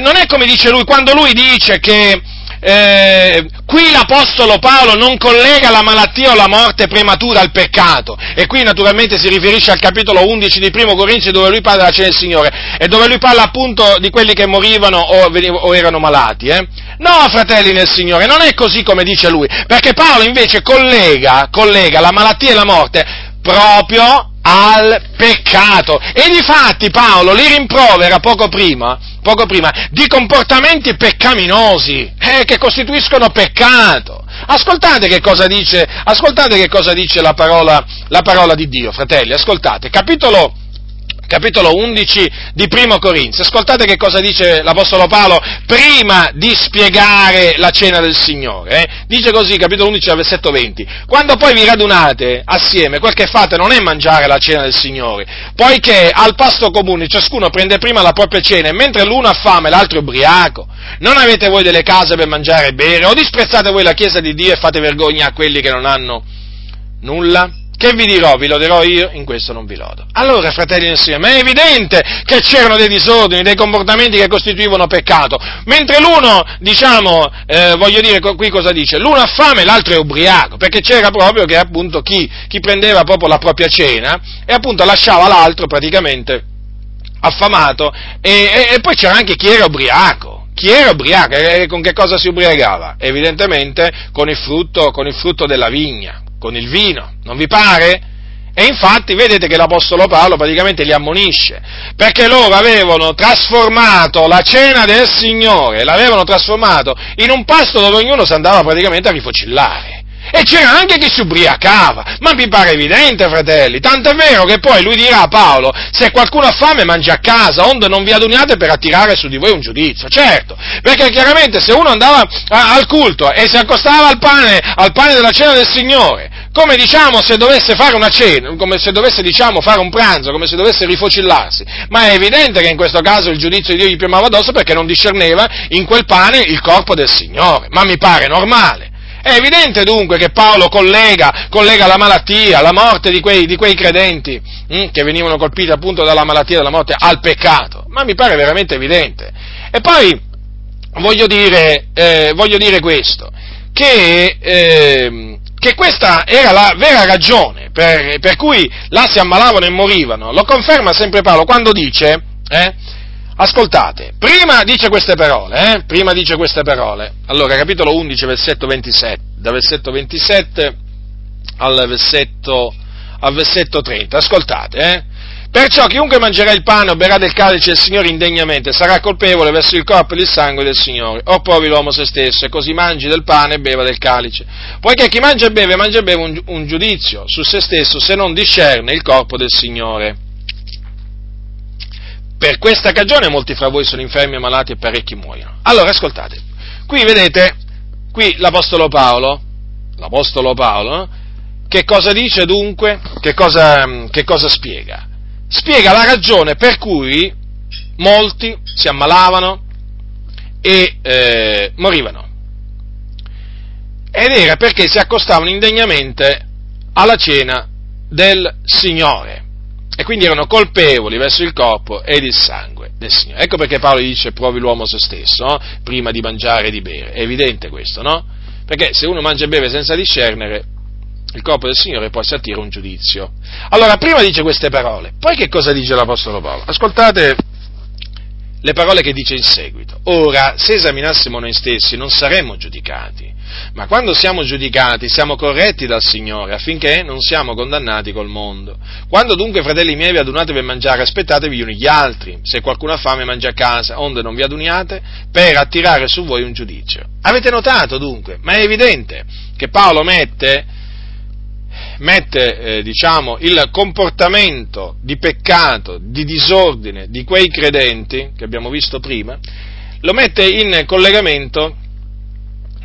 non è come dice lui, quando lui dice che eh, qui l'Apostolo Paolo non collega la malattia o la morte prematura al peccato, e qui naturalmente si riferisce al capitolo 11 di Primo Corinzi dove lui parla della cena del Signore, e dove lui parla appunto di quelli che morivano o, o erano malati. Eh? No, fratelli nel Signore, non è così come dice lui, perché Paolo invece collega, collega la malattia e la morte proprio al peccato. E difatti Paolo li rimprovera poco prima, poco prima di comportamenti peccaminosi, eh, che costituiscono peccato. Ascoltate che cosa dice, ascoltate che cosa dice la parola, la parola di Dio, fratelli, ascoltate. Capitolo capitolo 11 di Primo Corinzi. Ascoltate che cosa dice l'Apostolo Paolo prima di spiegare la cena del Signore. Eh? Dice così, capitolo 11, versetto 20. Quando poi vi radunate assieme, quel che fate non è mangiare la cena del Signore, poiché al pasto comune ciascuno prende prima la propria cena e mentre l'uno ha fame l'altro è ubriaco. Non avete voi delle case per mangiare e bere? O disprezzate voi la Chiesa di Dio e fate vergogna a quelli che non hanno nulla? Che vi dirò? Vi loderò io? In questo non vi lodo. Allora, fratelli del Signore, ma è evidente che c'erano dei disordini, dei comportamenti che costituivano peccato. Mentre l'uno, diciamo, eh, voglio dire, qui cosa dice? L'uno ha fame, l'altro è ubriaco, perché c'era proprio che appunto chi, chi prendeva proprio la propria cena e appunto lasciava l'altro praticamente affamato e, e, e poi c'era anche chi era ubriaco. Chi era ubriaco? E con che cosa si ubriacava? Evidentemente con il frutto, con il frutto della vigna con il vino, non vi pare? E infatti vedete che l'Apostolo Paolo praticamente li ammonisce, perché loro avevano trasformato la cena del Signore, l'avevano trasformato in un pasto dove ognuno si andava praticamente a rifocillare. E c'era anche chi si ubriacava, ma mi pare evidente, fratelli, tanto è vero che poi lui dirà a Paolo, se qualcuno ha fame mangia a casa, onde non vi aduniate per attirare su di voi un giudizio, certo, perché chiaramente se uno andava a, al culto e si accostava al pane, al pane della cena del Signore, come diciamo se dovesse fare una cena, come se dovesse diciamo fare un pranzo, come se dovesse rifocillarsi, ma è evidente che in questo caso il giudizio di Dio gli piomava addosso perché non discerneva in quel pane il corpo del Signore, ma mi pare normale. È evidente dunque che Paolo collega, collega la malattia, la morte di quei, di quei credenti hm, che venivano colpiti appunto dalla malattia della morte al peccato, ma mi pare veramente evidente. E poi voglio dire, eh, voglio dire questo, che, eh, che, questa era la vera ragione per, per, cui là si ammalavano e morivano, lo conferma sempre Paolo quando dice, eh, Ascoltate, prima dice queste parole, eh? prima dice queste parole. Allora, capitolo 11, versetto 27, da versetto 27 al versetto, al versetto 30. Ascoltate, eh? Perciò chiunque mangerà il pane o berrà del calice del Signore indegnamente sarà colpevole verso il corpo e il sangue del Signore. O provi l'uomo se stesso e così mangi del pane e beva del calice. Poiché chi mangia e beve, mangia e beve un, un giudizio su se stesso se non discerne il corpo del Signore. Per questa cagione molti fra voi sono infermi e malati e parecchi muoiono. Allora, ascoltate, qui vedete, qui l'Apostolo Paolo, l'Apostolo Paolo, che cosa dice dunque? Che cosa, che cosa spiega? Spiega la ragione per cui molti si ammalavano e eh, morivano. Ed era perché si accostavano indegnamente alla cena del Signore e quindi erano colpevoli verso il corpo ed il sangue del Signore. Ecco perché Paolo dice provi l'uomo se stesso, no? prima di mangiare e di bere. È evidente questo, no? Perché se uno mangia e beve senza discernere il corpo del Signore poi si attira un giudizio. Allora, prima dice queste parole, poi che cosa dice l'Apostolo Paolo? Ascoltate le parole che dice in seguito. Ora, se esaminassimo noi stessi non saremmo giudicati, ma quando siamo giudicati siamo corretti dal Signore affinché non siamo condannati col mondo. Quando dunque, fratelli miei, vi adunate per mangiare, aspettatevi gli uni gli altri. Se qualcuno ha fame, mangia a casa, onde non vi aduniate, per attirare su voi un giudizio. Avete notato dunque? Ma è evidente che Paolo mette, mette eh, diciamo, il comportamento di peccato, di disordine di quei credenti, che abbiamo visto prima, lo mette in collegamento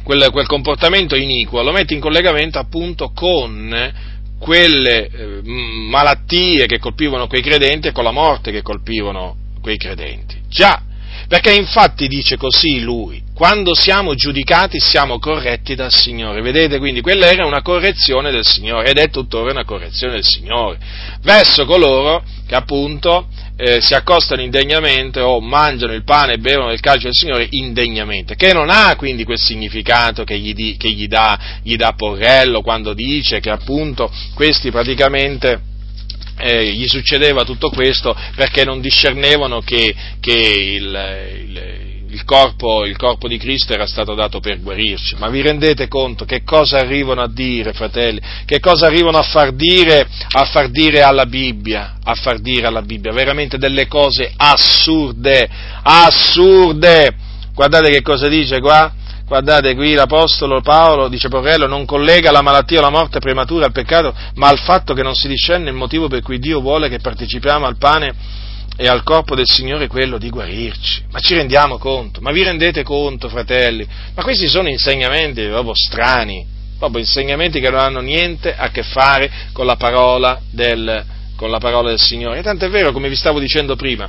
quel, quel comportamento iniquo, lo mette in collegamento appunto con quelle eh, malattie che colpivano quei credenti e con la morte che colpivano quei credenti. Già, perché infatti dice così lui, quando siamo giudicati siamo corretti dal Signore. Vedete, quindi quella era una correzione del Signore ed è tuttora una correzione del Signore verso coloro che appunto eh, si accostano indegnamente o mangiano il pane e bevono il calcio del Signore indegnamente, che non ha quindi quel significato che gli, di, che gli, dà, gli dà Porrello quando dice che appunto questi praticamente eh, gli succedeva tutto questo perché non discernevano che, che il, il il corpo, il corpo, di Cristo era stato dato per guarirci. Ma vi rendete conto che cosa arrivano a dire, fratelli? Che cosa arrivano a far dire, a far dire alla Bibbia? A far dire alla Bibbia veramente delle cose assurde, assurde. Guardate che cosa dice qua. Guardate qui l'Apostolo Paolo, dice Porrello, non collega la malattia o la morte prematura al peccato, ma al fatto che non si discerne il motivo per cui Dio vuole che partecipiamo al pane e al corpo del Signore quello di guarirci. Ma ci rendiamo conto? Ma vi rendete conto, fratelli? Ma questi sono insegnamenti proprio strani, proprio insegnamenti che non hanno niente a che fare con la parola del, con la parola del Signore. E tanto è vero, come vi stavo dicendo prima,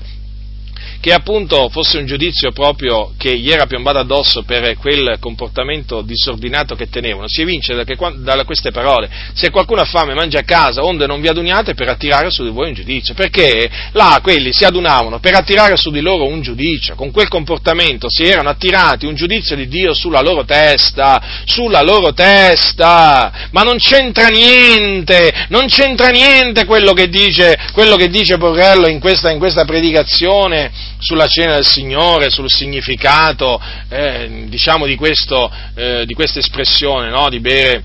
che appunto fosse un giudizio proprio che gli era piombato addosso per quel comportamento disordinato che tenevano, si evince da, che, da queste parole, se qualcuno ha fame mangia a casa, onde non vi aduniate per attirare su di voi un giudizio, perché là quelli si adunavano per attirare su di loro un giudizio, con quel comportamento si erano attirati un giudizio di Dio sulla loro testa, sulla loro testa, ma non c'entra niente, non c'entra niente quello che dice, quello che dice Borrello in questa, in questa predicazione, sulla cena del Signore, sul significato eh, diciamo di, questo, eh, di questa espressione, no? di bere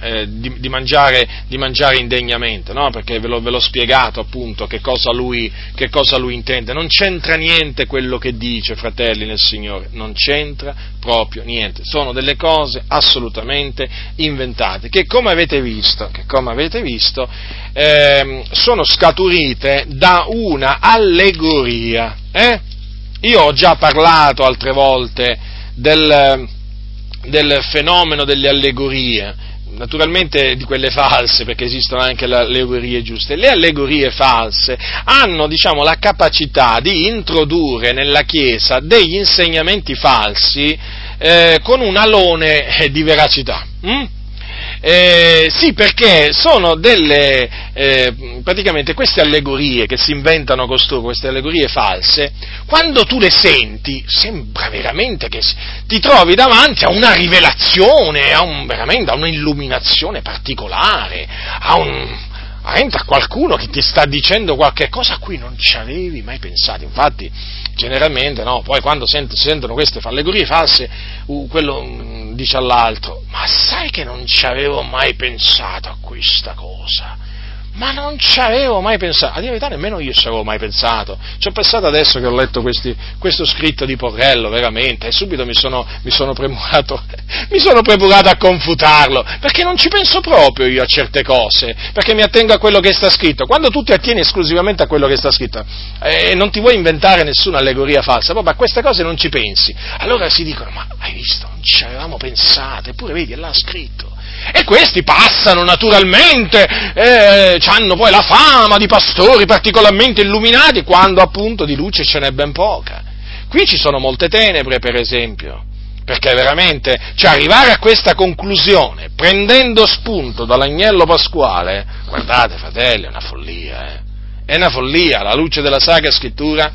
eh, di, di, mangiare, di, mangiare, indegnamente, no? perché ve l'ho, ve l'ho, spiegato appunto che cosa, lui, che cosa, lui, intende. Non c'entra niente quello che dice, fratelli nel Signore, non c'entra proprio niente. Sono delle cose assolutamente inventate, che come avete visto, come avete visto eh, sono scaturite da una allegoria. Eh? Io ho già parlato altre volte del, del fenomeno delle allegorie naturalmente di quelle false, perché esistono anche le allegorie giuste, le allegorie false hanno diciamo, la capacità di introdurre nella Chiesa degli insegnamenti falsi eh, con un alone di veracità. Hm? Eh, sì, perché sono delle, eh, praticamente queste allegorie che si inventano costoro, queste allegorie false, quando tu le senti, sembra veramente che ti trovi davanti a una rivelazione, a, un, a un'illuminazione particolare, a un, a qualcuno che ti sta dicendo qualche cosa a cui non ci avevi mai pensato. Infatti, generalmente, no, poi quando sent, sentono queste allegorie false, uh, quello um, dice all'altro, ma sai che non ci avevo mai pensato a questa cosa? Ma non ci avevo mai pensato, a dire la verità nemmeno io ci avevo mai pensato, ci ho pensato adesso che ho letto questi, questo scritto di Porrello, veramente, e subito mi sono, mi sono, premurato, mi sono premurato a confutarlo, perché non ci penso proprio io a certe cose, perché mi attengo a quello che sta scritto. Quando tu ti attieni esclusivamente a quello che sta scritto e eh, non ti vuoi inventare nessuna allegoria falsa, proprio a queste cose non ci pensi, allora si dicono, ma hai visto, non ci avevamo pensato, eppure vedi, è là scritto. E questi passano naturalmente, eh, hanno poi la fama di pastori particolarmente illuminati, quando appunto di luce ce n'è ben poca. Qui ci sono molte tenebre, per esempio, perché veramente, cioè arrivare a questa conclusione, prendendo spunto dall'agnello pasquale, guardate fratelli, è una follia, eh? È una follia, la luce della Sacra Scrittura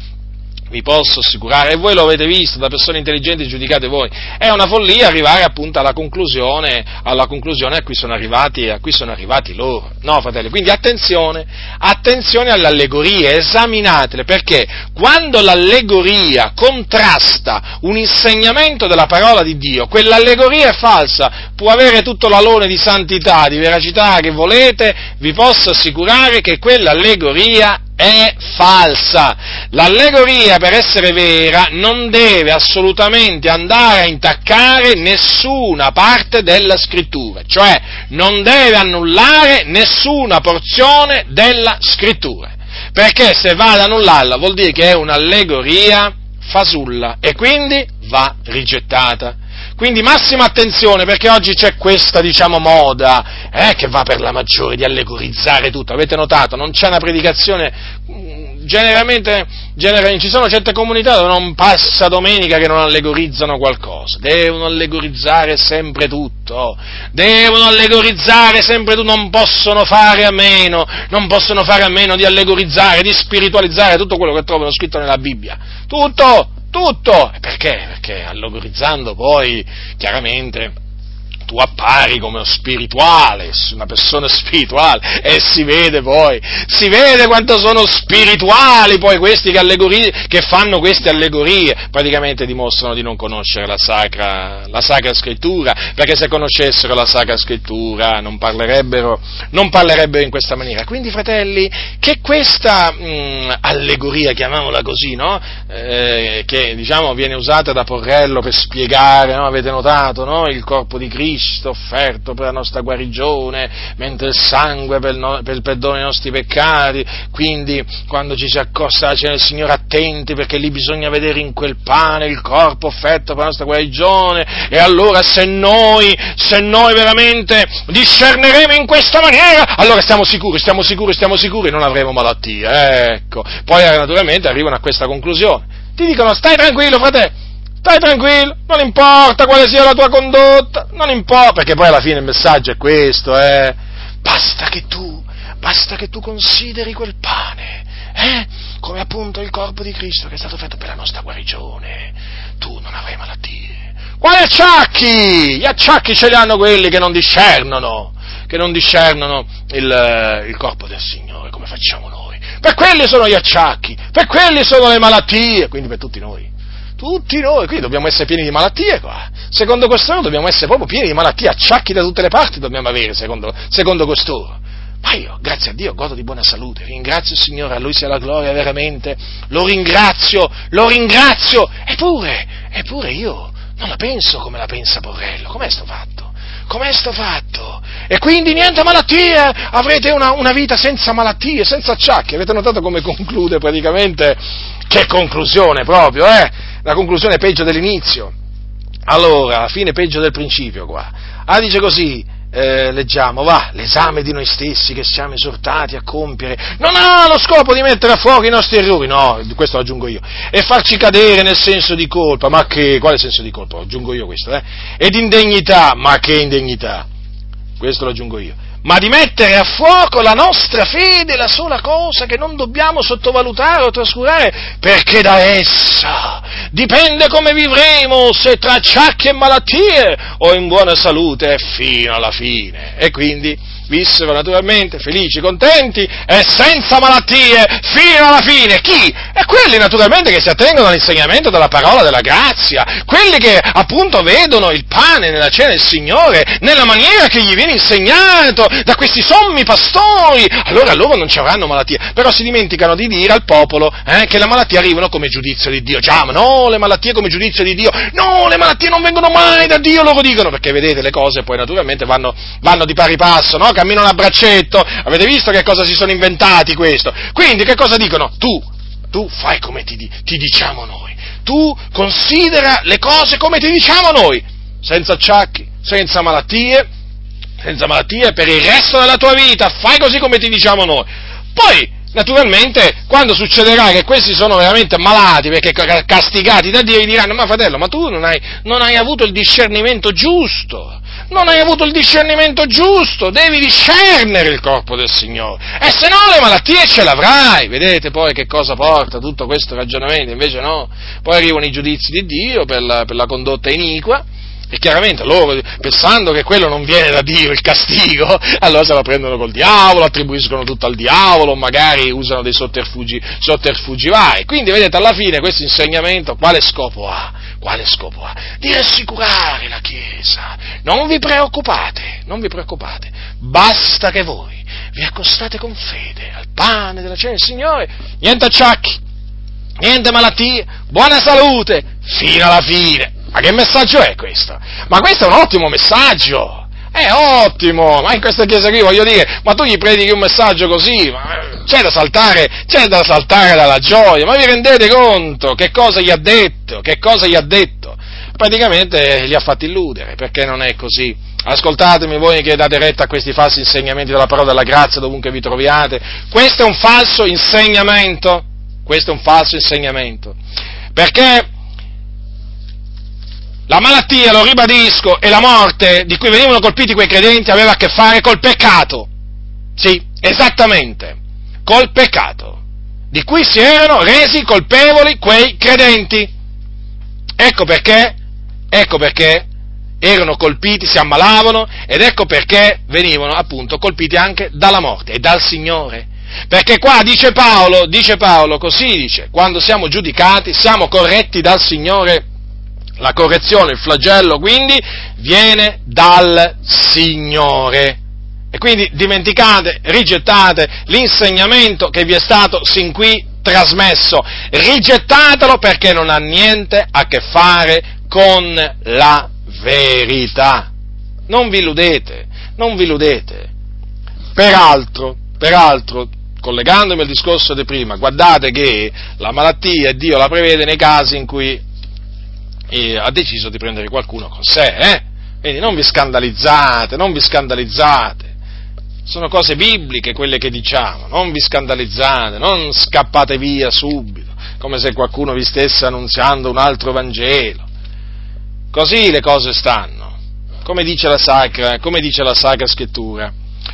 vi posso assicurare, e voi lo avete visto, da persone intelligenti giudicate voi, è una follia arrivare appunto alla conclusione, alla conclusione a, cui sono arrivati, a cui sono arrivati loro. No, fratelli, quindi attenzione, attenzione alle allegorie, esaminatele, perché quando l'allegoria contrasta un insegnamento della parola di Dio, quell'allegoria è falsa, può avere tutto l'alone di santità, di veracità che volete, vi posso assicurare che quell'allegoria è falsa. L'allegoria, per essere vera, non deve assolutamente andare a intaccare nessuna parte della scrittura, cioè non deve annullare nessuna porzione della scrittura, perché se va ad annullarla vuol dire che è un'allegoria fasulla e quindi va rigettata. Quindi massima attenzione perché oggi c'è questa, diciamo, moda eh, che va per la maggiore di allegorizzare tutto. Avete notato? Non c'è una predicazione generalmente, generalmente, ci sono certe comunità dove non passa domenica che non allegorizzano qualcosa, devono allegorizzare sempre tutto, devono allegorizzare sempre tutto, non possono fare a meno, non possono fare a meno di allegorizzare, di spiritualizzare tutto quello che trovano scritto nella Bibbia, tutto, tutto, perché? Perché allegorizzando poi, chiaramente, tu appari come spirituale, una persona spirituale, e si vede poi, si vede quanto sono spirituali poi questi che, che fanno queste allegorie, praticamente dimostrano di non conoscere la sacra, la sacra scrittura, perché se conoscessero la sacra scrittura non parlerebbero, non parlerebbero in questa maniera. Quindi, fratelli, che questa mh, allegoria, chiamiamola così, no? eh, che diciamo viene usata da Porrello per spiegare, no? avete notato, no? il corpo di Cristo, Cristo offerto per la nostra guarigione, mentre il sangue per no, per il perdono dei nostri peccati, quindi quando ci si accosta alla cena del Signore attenti perché lì bisogna vedere in quel pane il corpo offerto per la nostra guarigione e allora se noi, se noi veramente discerneremo in questa maniera, allora stiamo sicuri, stiamo sicuri, stiamo sicuri, non avremo malattie, ecco. Poi naturalmente arrivano a questa conclusione. Ti dicono stai tranquillo fratello, Stai tranquillo, non importa quale sia la tua condotta, non importa, perché poi alla fine il messaggio è questo, eh. Basta che tu, basta che tu consideri quel pane, eh, come appunto il corpo di Cristo che è stato fatto per la nostra guarigione. Tu non avrai malattie. Quali acciacchi? Gli acciacchi ce li hanno quelli che non discernono, che non discernono il, il corpo del Signore, come facciamo noi. Per quelli sono gli acciacchi, per quelli sono le malattie, quindi per tutti noi. Tutti noi, qui dobbiamo essere pieni di malattie qua. Secondo costoro dobbiamo essere proprio pieni di malattie, acciacchi da tutte le parti dobbiamo avere, secondo, secondo costoro. Ma io, grazie a Dio, godo di buona salute, ringrazio il Signore, a Lui sia la gloria veramente, lo ringrazio, lo ringrazio, eppure, eppure io non la penso come la pensa Porrello, com'è sto fatto? Com'è sto fatto? E quindi niente malattie, avrete una, una vita senza malattie, senza acciacchi, avete notato come conclude praticamente? Che conclusione proprio, eh? la conclusione è peggio dell'inizio. Allora, la fine peggio del principio qua. Ah, dice così, eh, leggiamo, va, l'esame di noi stessi che siamo esortati a compiere, non ha lo scopo di mettere a fuoco i nostri errori, no, questo lo aggiungo io, e farci cadere nel senso di colpa, ma che, quale senso di colpa? Aggiungo io questo, eh? Ed indegnità, ma che indegnità? Questo lo aggiungo io ma di mettere a fuoco la nostra fede, la sola cosa che non dobbiamo sottovalutare o trascurare, perché da essa dipende come vivremo, se tra acciacchi e malattie o in buona salute fino alla fine. E quindi vissero naturalmente felici, contenti e senza malattie fino alla fine. Chi? E quelli naturalmente che si attengono all'insegnamento della parola della grazia, quelli che appunto vedono il pane nella cena del Signore nella maniera che gli viene insegnato da questi sommi pastori. Allora loro non ci avranno malattie, però si dimenticano di dire al popolo eh, che le malattie arrivano come giudizio di Dio. Già, ma no, le malattie come giudizio di Dio. No, le malattie non vengono mai da Dio, loro dicono, perché vedete le cose poi naturalmente vanno, vanno di pari passo, no? Camminano a braccetto, avete visto che cosa si sono inventati questo? Quindi che cosa dicono? Tu, tu fai come ti, ti diciamo noi, tu considera le cose come ti diciamo noi, senza acciacchi, senza malattie, senza malattie per il resto della tua vita, fai così come ti diciamo noi. Poi, naturalmente, quando succederà che questi sono veramente malati perché castigati da Dio, gli diranno, ma fratello, ma tu non hai, non hai avuto il discernimento giusto non hai avuto il discernimento giusto, devi discernere il corpo del Signore, e se no le malattie ce l'avrai, vedete poi che cosa porta tutto questo ragionamento, invece no, poi arrivano i giudizi di Dio per la, per la condotta iniqua, e chiaramente loro, pensando che quello non viene da Dio, il castigo, allora se la prendono col diavolo, attribuiscono tutto al diavolo, magari usano dei sotterfugi, sotterfugi vari. Quindi vedete, alla fine questo insegnamento quale scopo ha? Quale scopo ha? Di rassicurare la Chiesa. Non vi preoccupate, non vi preoccupate. Basta che voi vi accostate con fede al pane della cena del Signore, niente acciacchi, niente malattie, buona salute, fino alla fine. Ma che messaggio è questo? Ma questo è un ottimo messaggio! È ottimo, ma in questa chiesa qui voglio dire, ma tu gli predichi un messaggio così, ma c'è da saltare, c'è da saltare dalla gioia, ma vi rendete conto che cosa gli ha detto? Che cosa gli ha detto? Praticamente li ha fatti illudere, perché non è così. Ascoltatemi voi che date retta a questi falsi insegnamenti della parola della grazia dovunque vi troviate. Questo è un falso insegnamento questo è un falso insegnamento, perché la malattia, lo ribadisco, e la morte di cui venivano colpiti quei credenti aveva a che fare col peccato. Sì, esattamente, col peccato, di cui si erano resi colpevoli quei credenti. Ecco perché, ecco perché erano colpiti, si ammalavano ed ecco perché venivano appunto colpiti anche dalla morte e dal Signore. Perché qua dice Paolo, dice Paolo, così dice, quando siamo giudicati siamo corretti dal Signore. La correzione, il flagello quindi viene dal Signore. E quindi dimenticate, rigettate l'insegnamento che vi è stato sin qui trasmesso, rigettatelo perché non ha niente a che fare con la verità. Non vi illudete, non vi illudete. Peraltro, peraltro, collegandomi al discorso di prima, guardate che la malattia Dio la prevede nei casi in cui ha deciso di prendere qualcuno con sé, eh? Quindi non vi scandalizzate, non vi scandalizzate. Sono cose bibliche quelle che diciamo, non vi scandalizzate, non scappate via subito, come se qualcuno vi stesse annunziando un altro Vangelo. Così le cose stanno, come dice la Sacra, come dice la Sacra Scrittura.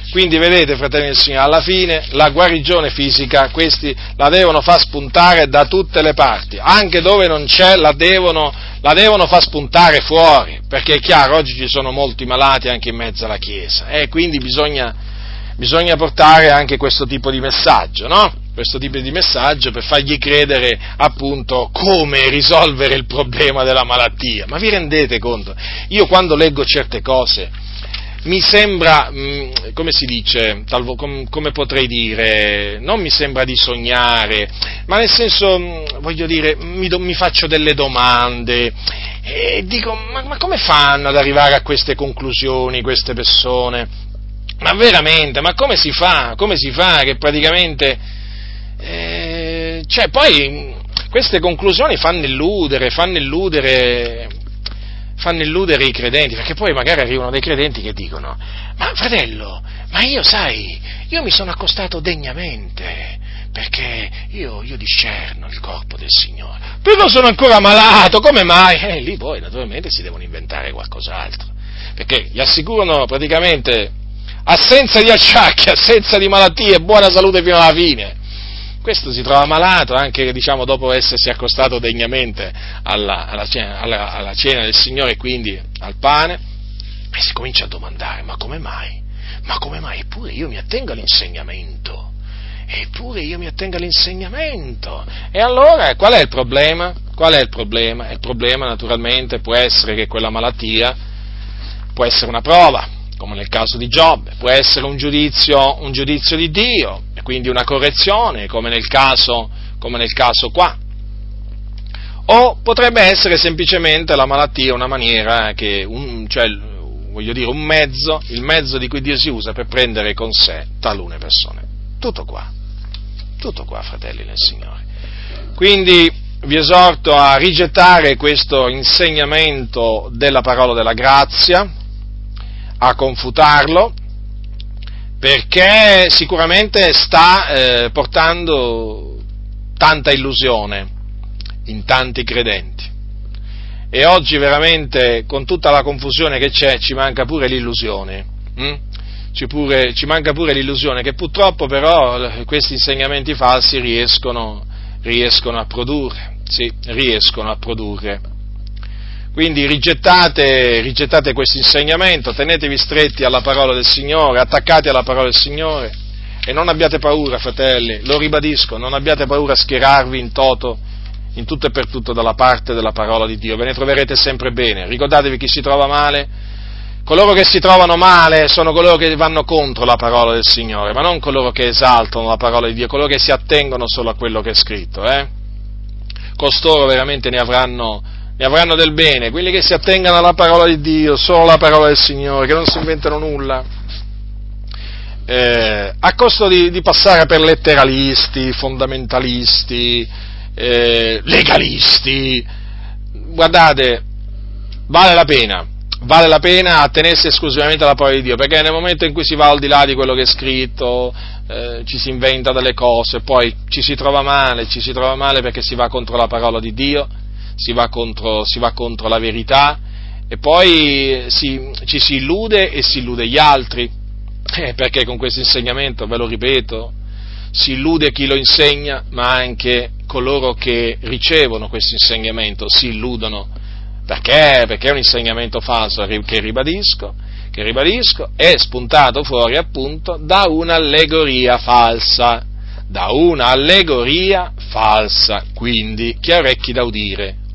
Quindi vedete, fratelli del Signore, alla fine la guarigione fisica questi la devono far spuntare da tutte le parti, anche dove non c'è la devono, la devono far spuntare fuori, perché è chiaro, oggi ci sono molti malati anche in mezzo alla Chiesa e quindi bisogna, bisogna portare anche questo tipo di messaggio, no? Questo tipo di messaggio per fargli credere appunto come risolvere il problema della malattia. Ma vi rendete conto? Io quando leggo certe cose, mi sembra, mm, come si dice, come potrei dire, non mi sembra di sognare, ma nel senso, mm, voglio dire, mi, mi faccio delle domande e dico, ma, ma, come fanno ad arrivare a queste conclusioni queste persone? Ma veramente, ma come si fa? Come si fa che praticamente, eh, cioè poi queste conclusioni fanno illudere, fanno illudere fanno illudere i credenti, perché poi magari arrivano dei credenti che dicono, ma fratello, ma io sai, io mi sono accostato degnamente, perché io, io discerno il corpo del Signore, però sono ancora malato, come mai? E eh, lì poi naturalmente si devono inventare qualcos'altro, perché gli assicurano praticamente assenza di acciacchi, assenza di malattie, buona salute fino alla fine questo si trova malato anche diciamo, dopo essersi accostato degnamente alla, alla, cena, alla, alla cena del Signore e quindi al pane, e si comincia a domandare, ma come mai? Ma come mai? Eppure io mi attengo all'insegnamento. Eppure io mi attengo all'insegnamento. E allora qual è il problema? Qual è il problema? Il problema naturalmente può essere che quella malattia può essere una prova, come nel caso di Giobbe, può essere un giudizio, un giudizio di Dio, e quindi una correzione, come nel caso, come nel caso qua. O potrebbe essere semplicemente la malattia una maniera che, un, cioè, voglio dire, un mezzo, il mezzo di cui Dio si usa per prendere con sé talune persone. Tutto qua, tutto qua, fratelli nel Signore. Quindi vi esorto a rigettare questo insegnamento della parola della grazia, a confutarlo, perché sicuramente sta eh, portando tanta illusione in tanti credenti. E oggi veramente, con tutta la confusione che c'è, ci manca pure l'illusione. Hm? Ci, pure, ci, manca pure l'illusione che purtroppo però questi insegnamenti falsi riescono, riescono a produrre. Sì, riescono a produrre. Quindi rigettate, rigettate questo insegnamento, tenetevi stretti alla parola del Signore, attaccati alla parola del Signore e non abbiate paura, fratelli, lo ribadisco, non abbiate paura a schierarvi in toto, in tutto e per tutto dalla parte della parola di Dio, ve ne troverete sempre bene. Ricordatevi chi si trova male, coloro che si trovano male sono coloro che vanno contro la parola del Signore, ma non coloro che esaltano la parola di Dio, coloro che si attengono solo a quello che è scritto. Eh? Costoro veramente ne avranno ne avranno del bene, quelli che si attengano alla parola di Dio, solo alla parola del Signore, che non si inventano nulla, eh, a costo di, di, passare per letteralisti, fondamentalisti, eh, legalisti, guardate, vale la pena, vale la pena attenersi esclusivamente alla parola di Dio, perché nel momento in cui si va al di là di quello che è scritto, eh, ci si inventa delle cose, poi ci si trova male, ci si trova male perché si va contro la parola di Dio, si va contro, si va contro la verità e poi si, ci si illude e si illude gli altri, eh, perché con questo insegnamento, ve lo ripeto, si illude chi lo insegna, ma anche coloro che ricevono questo insegnamento si illudono. Perché? Perché è un insegnamento falso che ribadisco, che ribadisco, è spuntato fuori appunto da un'allegoria falsa, da un'allegoria falsa. Quindi, chi ha orecchi da udire,